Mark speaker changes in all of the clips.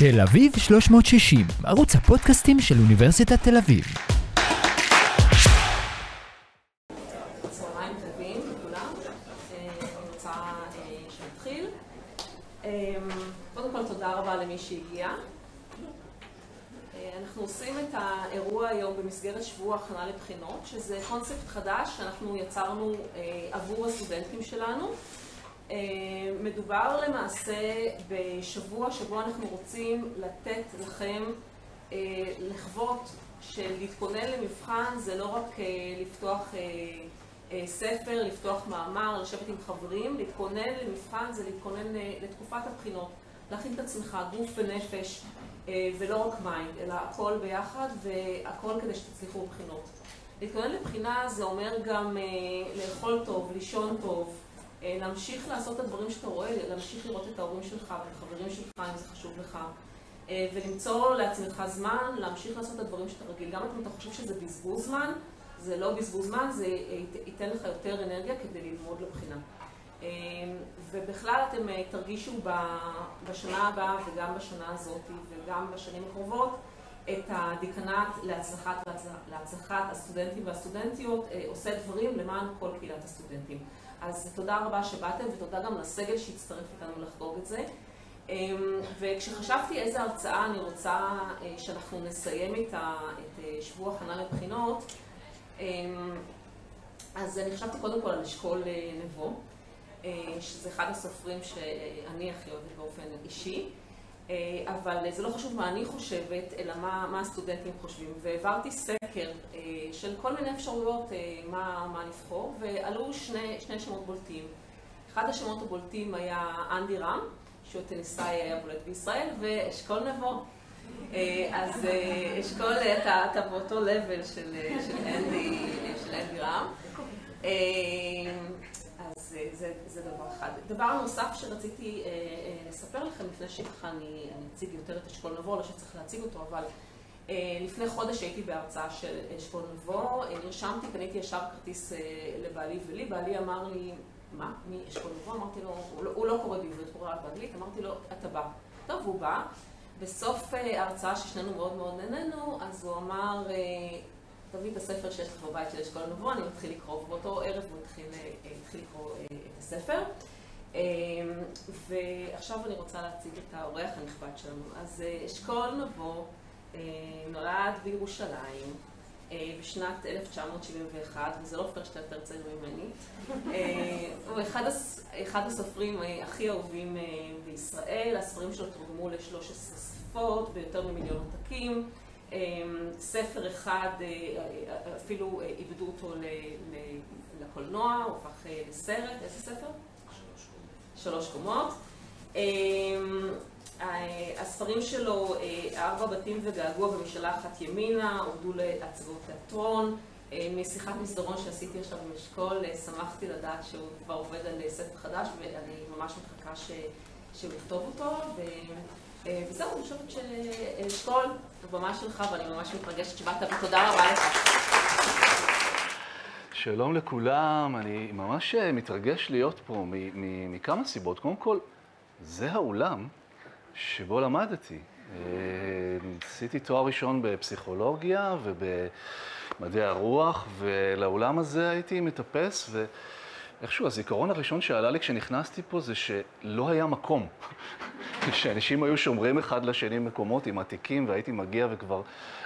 Speaker 1: תל אביב 360, ערוץ הפודקאסטים של אוניברסיטת תל אביב.
Speaker 2: אה, אה, שנתחיל. אה. אה, במסגרת שבוע הכנה לבחינות, שזה קונספט חדש שאנחנו יצרנו אה, עבור הסטודנטים שלנו. אה, מדובר למעשה בשבוע שבו אנחנו רוצים לתת לכם אה, לחוות שלהתכונן למבחן זה לא רק אה, לפתוח ספר, לפתוח מאמר, לשבת עם חברים, להתכונן למבחן זה להתכונן לתקופת הבחינות, להכין את עצמך, גוף ונפש, ולא רק mind, אלא הכל ביחד והכל כדי שתצליחו בבחינות. להתכונן לבחינה זה אומר גם לאכול טוב, לישון טוב, להמשיך לעשות את הדברים שאתה רואה, להמשיך לראות את ההורים שלך ואת החברים שלך אם זה חשוב לך. אה, ולמצוא לעצמך זמן, להמשיך לעשות את הדברים שאתה רגיל. גם אם אתה חושב שזה בזבוז זמן, זה לא בזבוז זמן, זה ית- ייתן לך יותר אנרגיה כדי ללמוד לבחינה. אה, ובכלל אתם אה, תרגישו בשנה הבאה וגם בשנה הזאת וגם בשנים הקרובות את הדיקנט להצלחת, להצלחת הסטודנטים והסטודנטיות אה, עושה דברים למען כל קהילת הסטודנטים. אז תודה רבה שבאתם ותודה גם לסגל שהצטרף איתנו לחגוג את זה. אמ, וכשחשבתי איזה הרצאה אני רוצה אה, שאנחנו נסיים את ה- את אה, שבוע הכנה לבחינות, אמ, אז אני חשבתי קודם כל על אשכול אה, נבו, שזה אחד הסופרים שאני הכי אוהבת באופן אישי, אבל זה לא חשוב מה אני חושבת, אלא מה, מה הסטודנטים חושבים. והעברתי סקר אה, של כל מיני אפשרויות אה, מה, מה לבחור, ועלו שני, שני שמות בולטים. אחד השמות הבולטים היה אנדי רם, שהוא טניסאי היה בולט בישראל, ואשכול נבו. אה, אז אה, אשכול, אתה, אתה באותו לבל של, אה, של אנדי רם. אה, זה, זה דבר אחד. דבר נוסף שרציתי אה, אה, לספר לכם, לפני שככה אני, אני אציג יותר את אשכול נבו, לא שצריך להציג אותו, אבל אה, לפני חודש הייתי בהרצאה של אשכול נבו, אה, נרשמתי, קניתי ישר כרטיס אה, לבעלי ולי, בעלי אמר לי, מה, מי אשכול נבו? אמרתי לו, הוא לא, הוא לא קורא בעברית, הוא קורא באנגלית, אמרתי לו, אתה בא. טוב, הוא בא. בסוף אה, ההרצאה ששנינו מאוד מאוד נהנינו, אז הוא אמר, אה, תביא את הספר שיש לך בבית של אשכול נבו, אני מתחיל לקרוא, ובאותו ערב הוא התחיל, אה, אה, לקרוא אה, את הספר. אה, ועכשיו אני רוצה להציג את האורח הנכבד שלנו. אז אשכול נבו אה, נולד בירושלים בשנת 1971, וזה לא פייר שאתה יותר צעיר ממני. הוא אחד, אחד הסופרים הכי אהובים אה, בישראל, הספרים שלו תורגמו ל-13 שפות ביותר ממיליון עותקים. אה, ספר אחד, אה, אה, אפילו אה, עיבדו אותו ל- ל- לקולנוע, הוא הפך אה, לסרט. איזה ספר? שלוש קומות. אה, הספרים שלו, אה, ארבע בתים וגעגוע ומשאלה אחת ימינה, עובדו להצגות תיאטרון. אה, משיחת מסדרון שעשיתי עכשיו עם אשכול, אה, שמחתי לדעת שהוא כבר עובד על אה, ספר חדש, ואני ממש מחכה. שהוא יכתוב אותו. ו... וזהו, אני חושבת שאשכול, הבמה שלך, ואני ממש מתרגשת שבאת, ותודה רבה לך.
Speaker 3: שלום לכולם, אני ממש אה, מתרגש להיות פה מכמה סיבות. קודם כל, זה האולם שבו למדתי. אה, עשיתי תואר ראשון בפסיכולוגיה ובמדעי הרוח, ולאולם הזה הייתי מטפס, ואיכשהו הזיכרון הראשון שעלה לי כשנכנסתי פה זה שלא היה מקום. שאנשים היו שומרים אחד לשני מקומות עם עתיקים, והייתי מגיע וכבר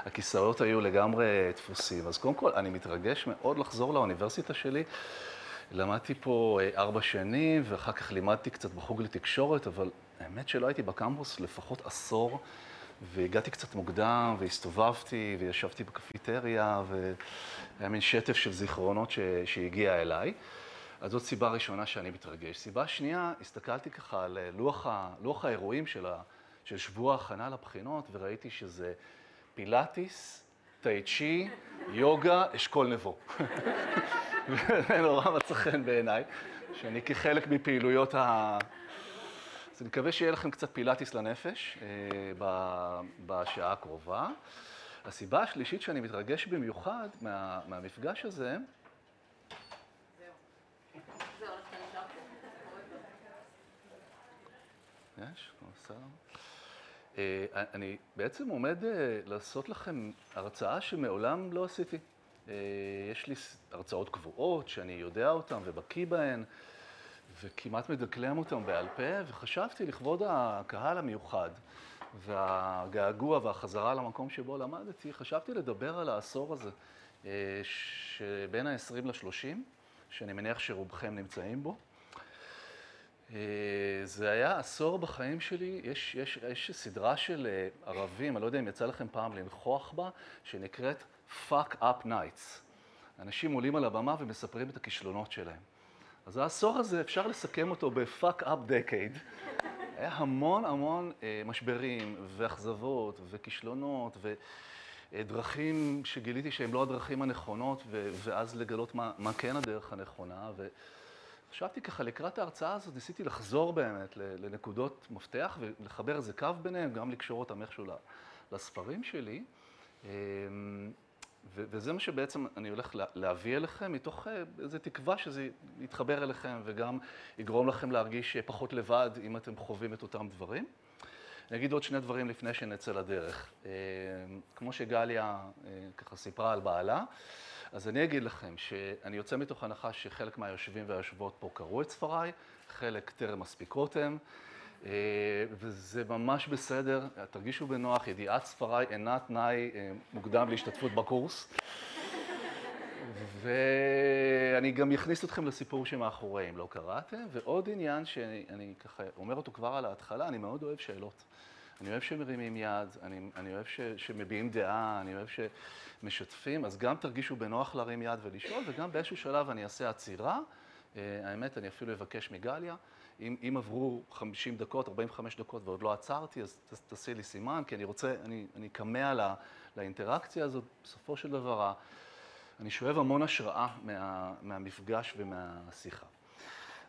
Speaker 3: הכיסאות היו לגמרי דפוסים. אז קודם כל, אני מתרגש מאוד לחזור לאוניברסיטה שלי. למדתי פה אה, ארבע שנים, ואחר כך לימדתי קצת בחוג לתקשורת, אבל האמת שלא הייתי בקמפוס לפחות עשור, והגעתי קצת מוקדם, והסתובבתי, וישבתי בקפיטריה, והיה מין שטף של זיכרונות ש... שהגיע אליי. אז זאת סיבה ראשונה שאני מתרגש. סיבה שנייה, הסתכלתי ככה על אה, לוח, ה... לוח האירועים של, ה... של שבוע ההכנה לבחינות, וראיתי שזה פילאטיס, טאי צ'י, יוגה, אשכול נבו. זה נורא מצא חן בעיניי, שאני כחלק מפעילויות ה... אז אני מקווה שיהיה לכם קצת פילאטיס לנפש אה, בשעה הקרובה. הסיבה השלישית שאני מתרגש במיוחד מה, מהמפגש הזה, יש? אה, אני בעצם עומד אה, לעשות לכם הרצאה שמעולם לא עשיתי. אה, יש לי הרצאות קבועות שאני יודע אותן ובקיא בהן, וכמעט מדקלם אותן בעל פה, וחשבתי לכבוד הקהל המיוחד והגעגוע והחזרה למקום שבו למדתי, חשבתי לדבר על העשור הזה, שבין ה-20 ל-30, שאני מניח שרובכם נמצאים בו. אה, זה היה עשור בחיים שלי, יש, יש, יש סדרה של אה, ערבים, אני לא יודע אם יצא לכם פעם לנכוח בה, שנקראת Fuck Up Nights. אנשים עולים על הבמה ומספרים את הכישלונות שלהם. אז העשור הזה, אפשר לסכם אותו ב-Fuck Up Decade. היה המון המון אה, משברים ואכזבות וכישלונות ודרכים שגיליתי שהן לא הדרכים הנכונות, ואז לגלות מה, מה כן הדרך הנכונה. ו... חשבתי ככה, לקראת ההרצאה הזאת ניסיתי לחזור באמת לנקודות מפתח ולחבר איזה קו ביניהם, גם לקשור אותם איכשהו לספרים שלי. אמ, וזה מה שבעצם אני הולך להביא אליכם, מתוך אה, איזו תקווה שזה יתחבר אליכם וגם יגרום לכם להרגיש פחות לבד אם אתם חווים את אותם דברים. אני אגיד עוד שני דברים לפני שנצא לדרך. אמ, כמו שגליה אה, ככה סיפרה על בעלה, אז אני אגיד לכם שאני יוצא מתוך הנחה שחלק מהיושבים והיושבות פה קראו את ספריי, חלק טרם מספיקות הם, אה, וזה ממש בסדר, תרגישו בנוח, ידיעת ספריי אינה תנאי אה, מוקדם להשתתפות בקורס. ואני גם אכניס אתכם לסיפור שמאחורי אם לא קראתם, ועוד עניין שאני ככה אומר אותו כבר על ההתחלה, אני מאוד אוהב שאלות. אני אוהב שמרימים יד, אני, אני אוהב ש, שמביעים דעה, אני אוהב שמשתפים, אז גם תרגישו בנוח להרים יד ולשאול, וגם באיזשהו שלב אני אעשה עצירה. Uh, האמת, אני אפילו אבקש מגליה, אם, אם עברו 50 דקות, 45 דקות ועוד לא עצרתי, אז ת, תעשי לי סימן, כי אני רוצה, אני, אני כמה לה, לאינטראקציה הזאת. בסופו של דבר, אני שואב המון השראה מה, מהמפגש ומהשיחה.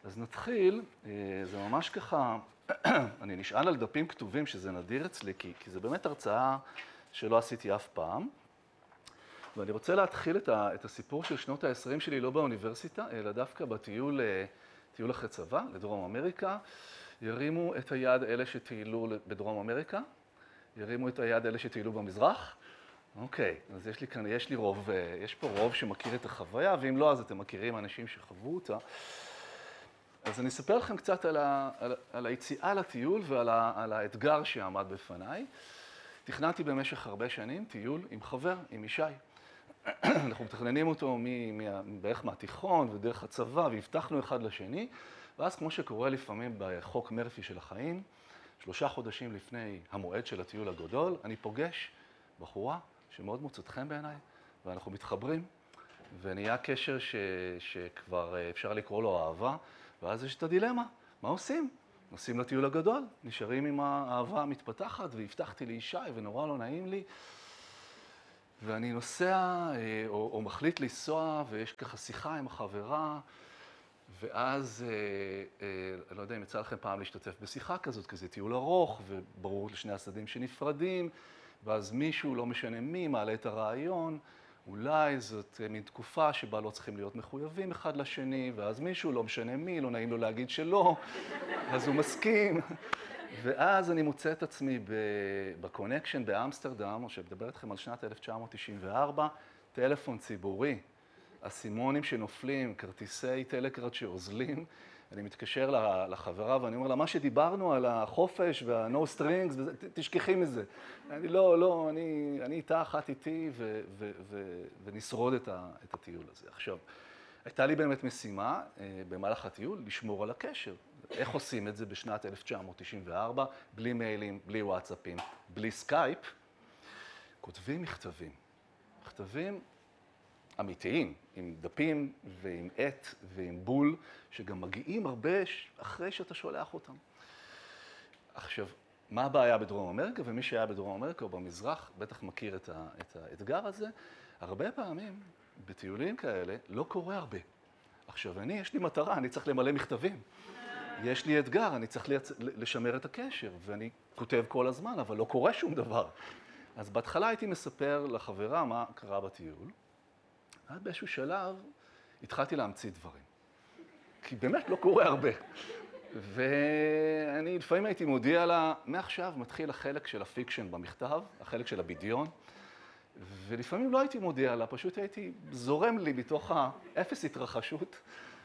Speaker 3: אז נתחיל, אה, זה ממש ככה, אני נשען על דפים כתובים, שזה נדיר אצלי, כי, כי זה באמת הרצאה שלא עשיתי אף פעם. ואני רוצה להתחיל את, ה, את הסיפור של שנות ה-20 שלי לא באוניברסיטה, אלא דווקא בטיול אה, טיול אחרי צבא לדרום אמריקה. ירימו את היד אלה שטיילו בדרום אמריקה, ירימו את היד אלה שטיילו במזרח. אוקיי, אז יש לי כאן, יש לי רוב, אה, יש פה רוב שמכיר את החוויה, ואם לא, אז אתם מכירים אנשים שחוו אותה. אז אני אספר לכם קצת על, ה, על, על היציאה לטיול ועל ה, על האתגר שעמד בפניי. תכננתי במשך הרבה שנים טיול עם חבר, עם ישי. אנחנו מתכננים אותו מ, מ, בערך מהתיכון ודרך הצבא, והבטחנו אחד לשני, ואז כמו שקורה לפעמים בחוק מרפי של החיים, שלושה חודשים לפני המועד של הטיול הגדול, אני פוגש בחורה שמאוד מוצאת חן בעיניי, ואנחנו מתחברים, ונהיה קשר ש, שכבר אפשר לקרוא לו אהבה. ואז יש את הדילמה, מה עושים? נוסעים לטיול הגדול, נשארים עם האהבה המתפתחת, והבטחתי לישי ונורא לא נעים לי. ואני נוסע, אה, או, או מחליט לנסוע, ויש ככה שיחה עם החברה, ואז, אה, אה, לא יודע אם יצא לכם פעם להשתתף בשיחה כזאת, כי זה טיול ארוך, וברור לשני הצדדים שנפרדים, ואז מישהו, לא משנה מי, מעלה את הרעיון. אולי זאת מין תקופה שבה לא צריכים להיות מחויבים אחד לשני, ואז מישהו, לא משנה מי, לא נעים לו להגיד שלא, אז הוא מסכים. ואז אני מוצא את עצמי בקונקשן באמסטרדם, או שמדבר איתכם על שנת 1994, טלפון ציבורי, אסימונים שנופלים, כרטיסי טלקראט שאוזלים. אני מתקשר לחברה ואני אומר לה, מה שדיברנו על החופש וה-no strings, תשכחי מזה. אני לא, לא, אני, אני איתה אחת איתי ו, ו, ו, ונשרוד את, ה, את הטיול הזה. עכשיו, הייתה לי באמת משימה אה, במהלך הטיול לשמור על הקשר. איך עושים את זה בשנת 1994, בלי מיילים, בלי וואטסאפים, בלי סקייפ? כותבים מכתבים. מכתבים אמיתיים, עם דפים ועם עט ועם בול, שגם מגיעים הרבה אחרי שאתה שולח אותם. עכשיו, מה הבעיה בדרום אמריקה? ומי שהיה בדרום אמריקה או במזרח בטח מכיר את, ה, את האתגר הזה. הרבה פעמים בטיולים כאלה לא קורה הרבה. עכשיו, אני, יש לי מטרה, אני צריך למלא מכתבים. יש לי אתגר, אני צריך לייצ... לשמר את הקשר, ואני כותב כל הזמן, אבל לא קורה שום דבר. אז בהתחלה הייתי מספר לחברה מה קרה בטיול, ואז באיזשהו שלב התחלתי להמציא דברים. כי באמת לא קורה הרבה. ואני לפעמים הייתי מודיע לה, מעכשיו מתחיל החלק של ה fiction במכתב, החלק של הבדיון, ולפעמים לא הייתי מודיע לה, פשוט הייתי זורם לי מתוך האפס התרחשות,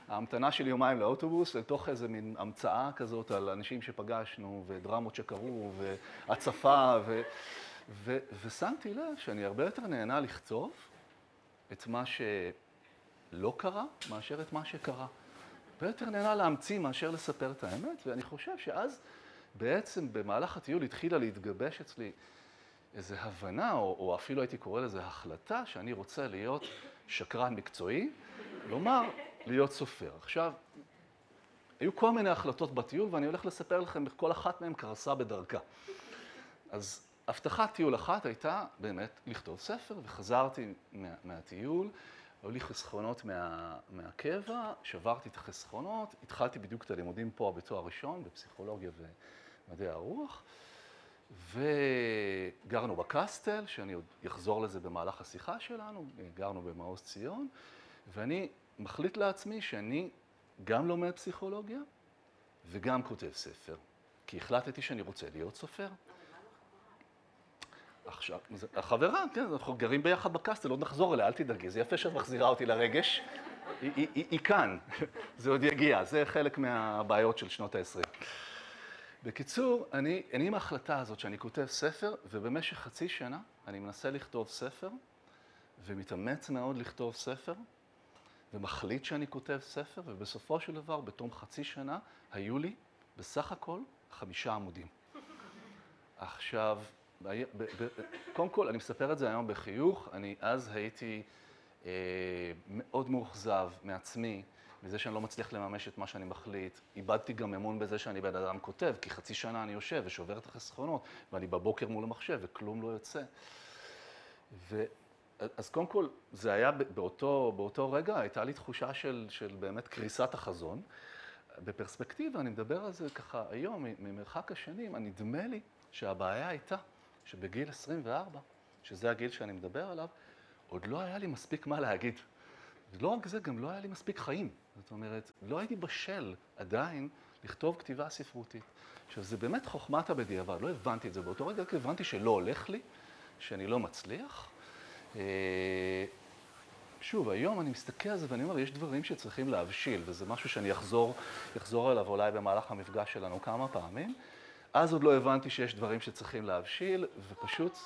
Speaker 3: ההמתנה של יומיים לאוטובוס, לתוך איזה מין המצאה כזאת על אנשים שפגשנו, ודרמות שקרו, והצפה, ו... ו... ושמתי לב שאני הרבה יותר נהנה לכתוב את מה שלא קרה, מאשר את מה שקרה. הרבה יותר נהנה להמציא מאשר לספר את האמת, ואני חושב שאז בעצם במהלך הטיול התחילה להתגבש אצלי איזו הבנה, או, או אפילו הייתי קורא לזה החלטה, שאני רוצה להיות שקרן מקצועי, כלומר, להיות סופר. עכשיו, היו כל מיני החלטות בטיול, ואני הולך לספר לכם איך כל אחת מהן קרסה בדרכה. אז הבטחת טיול אחת הייתה באמת לכתוב ספר, וחזרתי מה, מהטיול, היו לי חסכונות מה, מהקבע, שברתי את החסכונות, התחלתי בדיוק את הלימודים פה בתואר ראשון, בפסיכולוגיה ומדעי הרוח. וגרנו בקסטל, שאני עוד אחזור לזה במהלך השיחה שלנו, גרנו במעוז ציון, ואני מחליט לעצמי שאני גם לומד פסיכולוגיה וגם כותב ספר, כי החלטתי שאני רוצה להיות סופר. עכשיו, החברה, כן, אנחנו גרים ביחד בקסטל, עוד נחזור אליה, אל תדאגי, זה יפה שאת מחזירה אותי לרגש. היא, היא, היא, היא כאן, זה עוד יגיע, זה חלק מהבעיות של שנות ה-20. בקיצור, אני, אני עם ההחלטה הזאת שאני כותב ספר, ובמשך חצי שנה אני מנסה לכתוב ספר, ומתאמץ מאוד לכתוב ספר, ומחליט שאני כותב ספר, ובסופו של דבר, בתום חצי שנה, היו לי בסך הכל חמישה עמודים. עכשיו, קודם כל, אני מספר את זה היום בחיוך, אני אז הייתי אה, מאוד מאוכזב מעצמי, מזה שאני לא מצליח לממש את מה שאני מחליט. איבדתי גם אמון בזה שאני בן אדם כותב, כי חצי שנה אני יושב ושובר את החסכונות, ואני בבוקר מול המחשב וכלום לא יוצא. ו... אז קודם כל, זה היה באותו, באותו רגע, הייתה לי תחושה של, של באמת קריסת החזון. בפרספקטיבה, אני מדבר על זה ככה היום, ממרחק השנים, נדמה לי שהבעיה הייתה שבגיל 24, שזה הגיל שאני מדבר עליו, עוד לא היה לי מספיק מה להגיד. ולא רק זה, גם לא היה לי מספיק חיים. זאת אומרת, לא הייתי בשל עדיין לכתוב כתיבה ספרותית. עכשיו, זה באמת חוכמת הבדיעבד, לא הבנתי את זה באותו רגע, רק הבנתי שלא הולך לי, שאני לא מצליח. אה, שוב, היום אני מסתכל על זה ואני אומר, יש דברים שצריכים להבשיל, וזה משהו שאני אחזור, אחזור אליו אולי במהלך המפגש שלנו כמה פעמים. אז עוד לא הבנתי שיש דברים שצריכים להבשיל, ופשוט...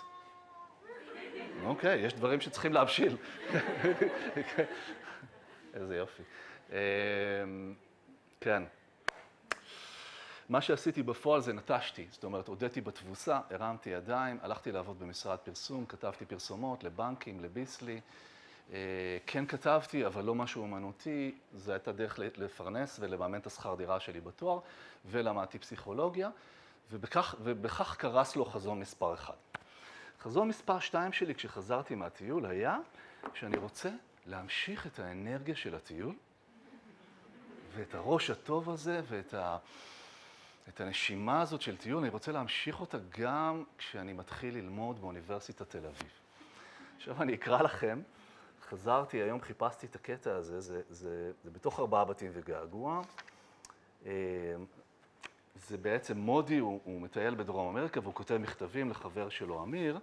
Speaker 3: אוקיי, יש דברים שצריכים להבשיל. איזה יופי. אמ, כן. מה שעשיתי בפועל זה נטשתי, זאת אומרת, הודיתי בתבוסה, הרמתי ידיים, הלכתי לעבוד במשרד פרסום, כתבתי פרסומות לבנקים, לביסלי. אה, כן כתבתי, אבל לא משהו אומנותי, זו הייתה דרך לפרנס ולממן את השכר דירה שלי בתואר, ולמדתי פסיכולוגיה. ובכך, ובכך קרס לו חזון מספר אחד. חזון מספר שתיים שלי כשחזרתי מהטיול היה שאני רוצה להמשיך את האנרגיה של הטיול ואת הראש הטוב הזה ואת ה... את הנשימה הזאת של טיול, אני רוצה להמשיך אותה גם כשאני מתחיל ללמוד באוניברסיטת תל אביב. עכשיו אני אקרא לכם, חזרתי, היום חיפשתי את הקטע הזה, זה, זה, זה בתוך ארבעה בתים וגעגוע. אה, זה בעצם מודי, הוא, הוא מטייל בדרום אמריקה והוא כותב מכתבים לחבר שלו, אמיר,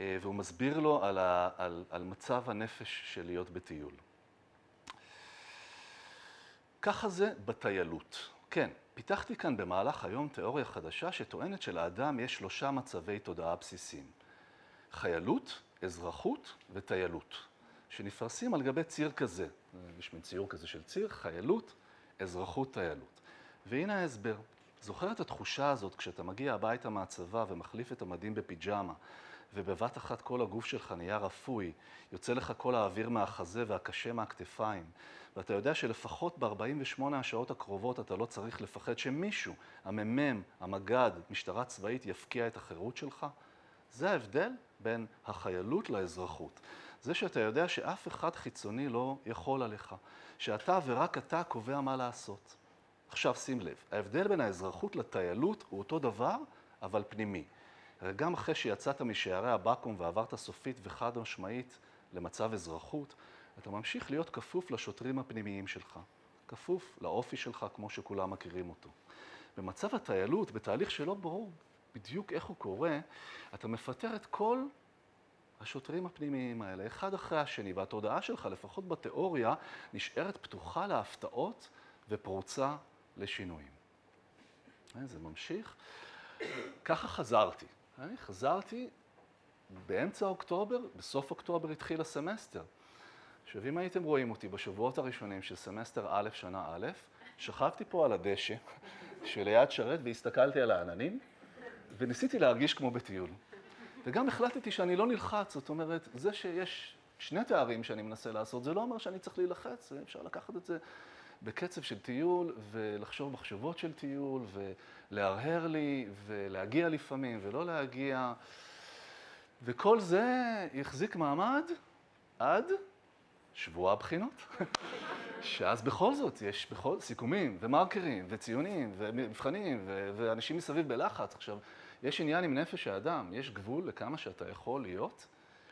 Speaker 3: אה, והוא מסביר לו על, ה, על, על מצב הנפש של להיות בטיול. ככה זה בטיילות. כן, פיתחתי כאן במהלך היום תיאוריה חדשה שטוענת שלאדם יש שלושה מצבי תודעה בסיסיים. חיילות, אזרחות וטיילות, שנפרסים על גבי ציר כזה. יש מין ציור כזה של ציר, חיילות, אזרחות, טיילות. והנה ההסבר. זוכר את התחושה הזאת כשאתה מגיע הביתה מהצבא ומחליף את המדים בפיג'מה, ובבת אחת כל הגוף שלך נהיה רפוי, יוצא לך כל האוויר מהחזה והקשה מהכתפיים, ואתה יודע שלפחות ב-48 השעות הקרובות אתה לא צריך לפחד שמישהו, הממ"מ, המג"ד, משטרה צבאית, יפקיע את החירות שלך? זה ההבדל בין החיילות לאזרחות. זה שאתה יודע שאף אחד חיצוני לא יכול עליך, שאתה ורק אתה קובע מה לעשות. עכשיו שים לב, ההבדל בין האזרחות לטיילות הוא אותו דבר, אבל פנימי. גם אחרי שיצאת משערי הבקו"ם ועברת סופית וחד משמעית למצב אזרחות, אתה ממשיך להיות כפוף לשוטרים הפנימיים שלך. כפוף לאופי שלך כמו שכולם מכירים אותו. במצב הטיילות, בתהליך שלא ברור בדיוק איך הוא קורה, אתה מפטר את כל השוטרים הפנימיים האלה, אחד אחרי השני, והתודעה שלך, לפחות בתיאוריה, נשארת פתוחה להפתעות ופרוצה לשינויים. אה, זה ממשיך. ככה חזרתי. אני חזרתי באמצע אוקטובר, בסוף אוקטובר התחיל הסמסטר. עכשיו, אם הייתם רואים אותי בשבועות הראשונים של סמסטר א', שנה א', שכבתי פה על הדשא שליד שרת והסתכלתי על העננים, וניסיתי להרגיש כמו בטיול. וגם החלטתי שאני לא נלחץ, זאת אומרת, זה שיש שני תארים שאני מנסה לעשות, זה לא אומר שאני צריך להילחץ, אפשר לקחת את זה בקצב של טיול, ולחשוב מחשבות של טיול, ולהרהר לי, ולהגיע לפעמים, ולא להגיע. וכל זה החזיק מעמד עד שבוע הבחינות. שאז בכל זאת יש בכל סיכומים, ומרקרים, וציונים, ומבחנים, ו- ואנשים מסביב בלחץ. עכשיו, יש עניין עם נפש האדם, יש גבול לכמה שאתה יכול להיות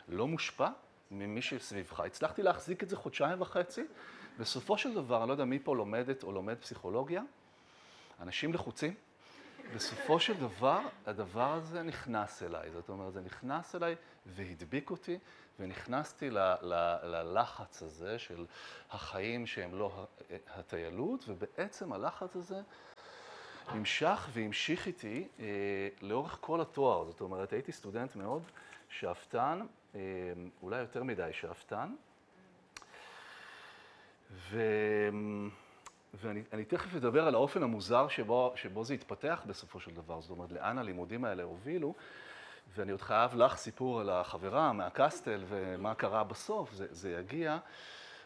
Speaker 3: לא מושפע ממי שסביבך. הצלחתי להחזיק את זה חודשיים וחצי, בסופו של דבר, אני לא יודע מי פה לומדת או לומד פסיכולוגיה, אנשים לחוצים. בסופו של דבר, הדבר הזה נכנס אליי. זאת אומרת, זה נכנס אליי והדביק אותי, ונכנסתי ל- ל- ללחץ הזה של החיים שהם לא הטיילות, ובעצם הלחץ הזה נמשך והמשיך איתי אה, לאורך כל התואר. זאת אומרת, הייתי סטודנט מאוד שאפתן, אה, אולי יותר מדי שאפתן, ו... ואני תכף אדבר על האופן המוזר שבו, שבו זה התפתח בסופו של דבר, זאת אומרת, לאן הלימודים האלה הובילו, ואני עוד חייב לך סיפור על החברה מהקסטל ומה קרה בסוף, זה, זה יגיע.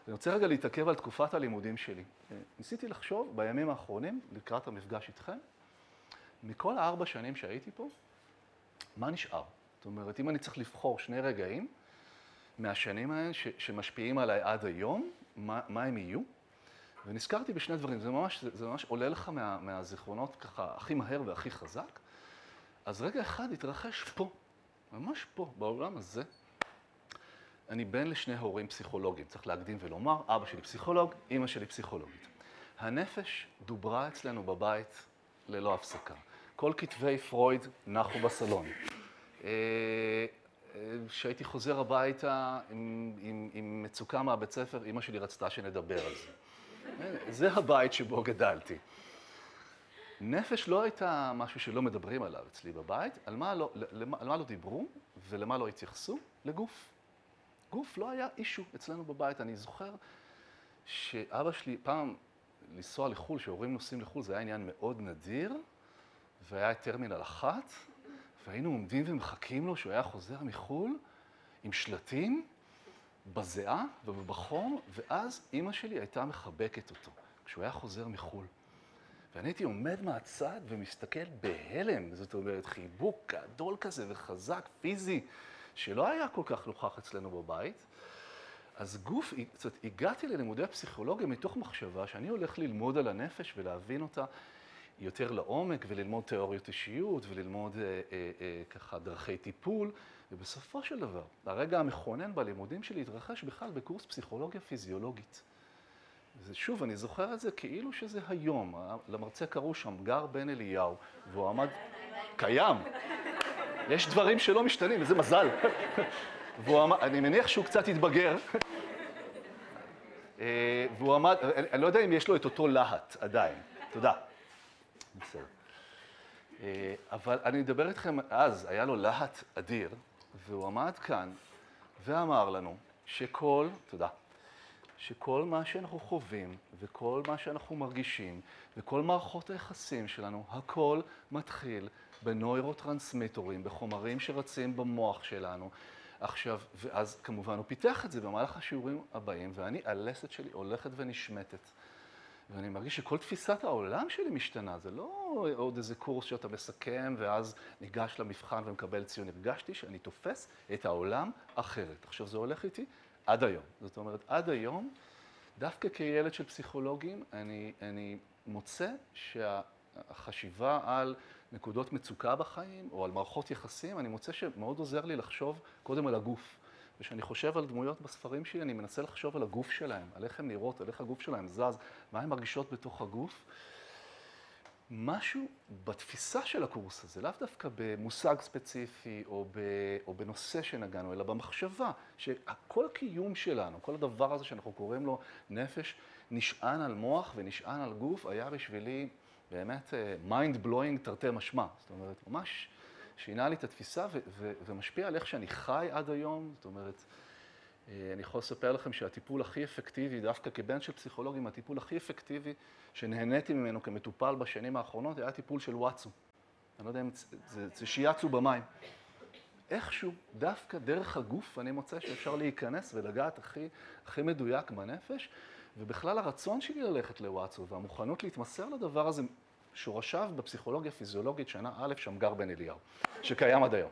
Speaker 3: אני רוצה רגע להתעכב על תקופת הלימודים שלי. ניסיתי לחשוב בימים האחרונים, לקראת המפגש איתכם, מכל הארבע שנים שהייתי פה, מה נשאר? זאת אומרת, אם אני צריך לבחור שני רגעים מהשנים האלה ש, שמשפיעים עליי עד היום, מה, מה הם יהיו? ונזכרתי בשני דברים, זה ממש, זה, ממש עולה לך מה, מהזיכרונות ככה הכי מהר והכי חזק. אז רגע אחד התרחש פה, ממש פה, בעולם הזה. אני בן לשני הורים פסיכולוגים, צריך להקדים ולומר, אבא שלי פסיכולוג, אימא שלי פסיכולוגית. הנפש דוברה אצלנו בבית ללא הפסקה. כל כתבי פרויד נחו בסלון. כשהייתי חוזר הביתה עם, עם, עם מצוקה מהבית ספר, אימא שלי רצתה שנדבר על זה. זה הבית שבו גדלתי. נפש לא הייתה משהו שלא מדברים עליו אצלי בבית, על מה לא, למה, על מה לא דיברו ולמה לא התייחסו? לגוף. גוף לא היה אישו אצלנו בבית. אני זוכר שאבא שלי, פעם לנסוע לחו"ל, שהורים נוסעים לחו"ל, זה היה עניין מאוד נדיר, והיה טרמינל אחת, והיינו עומדים ומחכים לו שהוא היה חוזר מחו"ל עם שלטים בזיעה ובחום, ואז אימא שלי הייתה מחבקת אותו כשהוא היה חוזר מחו"ל. ואני הייתי עומד מהצד ומסתכל בהלם, זאת אומרת, חיבוק גדול כזה וחזק, פיזי, שלא היה כל כך נוכח אצלנו בבית. אז גוף, זאת אומרת, הגעתי ללימודי הפסיכולוגיה מתוך מחשבה שאני הולך ללמוד על הנפש ולהבין אותה יותר לעומק וללמוד תיאוריות אישיות וללמוד אה, אה, אה, ככה דרכי טיפול, ובסופו של דבר, הרגע המכונן בלימודים שלי התרחש בכלל בקורס פסיכולוגיה פיזיולוגית. שוב, אני זוכר את זה כאילו שזה היום. למרצה קראו שם גר בן אליהו, והוא עמד... קיים. יש דברים שלא משתנים, וזה מזל. והוא עמד... אני מניח שהוא קצת התבגר. והוא עמד... אני לא יודע אם יש לו את אותו להט עדיין. תודה. בסדר. אבל אני אדבר איתכם, אז היה לו להט אדיר, והוא עמד כאן ואמר לנו שכל, תודה, שכל מה שאנחנו חווים וכל מה שאנחנו מרגישים וכל מערכות היחסים שלנו, הכל מתחיל בנוירוטרנסמיטורים, בחומרים שרצים במוח שלנו. עכשיו, ואז כמובן הוא פיתח את זה במהלך השיעורים הבאים, ואני, הלסת שלי הולכת ונשמטת. ואני מרגיש שכל תפיסת העולם שלי משתנה, זה לא עוד איזה קורס שאתה מסכם ואז ניגש למבחן ומקבל ציון. הרגשתי שאני תופס את העולם אחרת. עכשיו, זה הולך איתי עד היום. זאת אומרת, עד היום, דווקא כילד של פסיכולוגים, אני, אני מוצא שהחשיבה על נקודות מצוקה בחיים, או על מערכות יחסים, אני מוצא שמאוד עוזר לי לחשוב קודם על הגוף. וכשאני חושב על דמויות בספרים שלי, אני מנסה לחשוב על הגוף שלהם, על איך הן נראות, על איך הגוף שלהם זז, מה הן מרגישות בתוך הגוף. משהו בתפיסה של הקורס הזה, לאו דווקא במושג ספציפי או, ב, או בנושא שנגענו, אלא במחשבה, שכל הקיום שלנו, כל הדבר הזה שאנחנו קוראים לו נפש, נשען על מוח ונשען על גוף, היה בשבילי באמת אה, mind blowing תרתי משמע. זאת אומרת, ממש שינה לי את התפיסה ו- ו- ומשפיע על איך שאני חי עד היום. זאת אומרת, אה, אני יכול לספר לכם שהטיפול הכי אפקטיבי, דווקא כבן של פסיכולוגים, הטיפול הכי אפקטיבי שנהניתי ממנו כמטופל בשנים האחרונות, היה טיפול של וואטסו. אני לא יודע אם זה, זה שיאצו במים. איכשהו, דווקא דרך הגוף, אני מוצא שאפשר להיכנס ולגעת הכי, הכי מדויק בנפש, ובכלל הרצון שלי ללכת לוואטסו והמוכנות להתמסר לדבר הזה, שורשיו בפסיכולוגיה פיזיולוגית שנה א', שמגר בן אליהו, שקיים עד היום.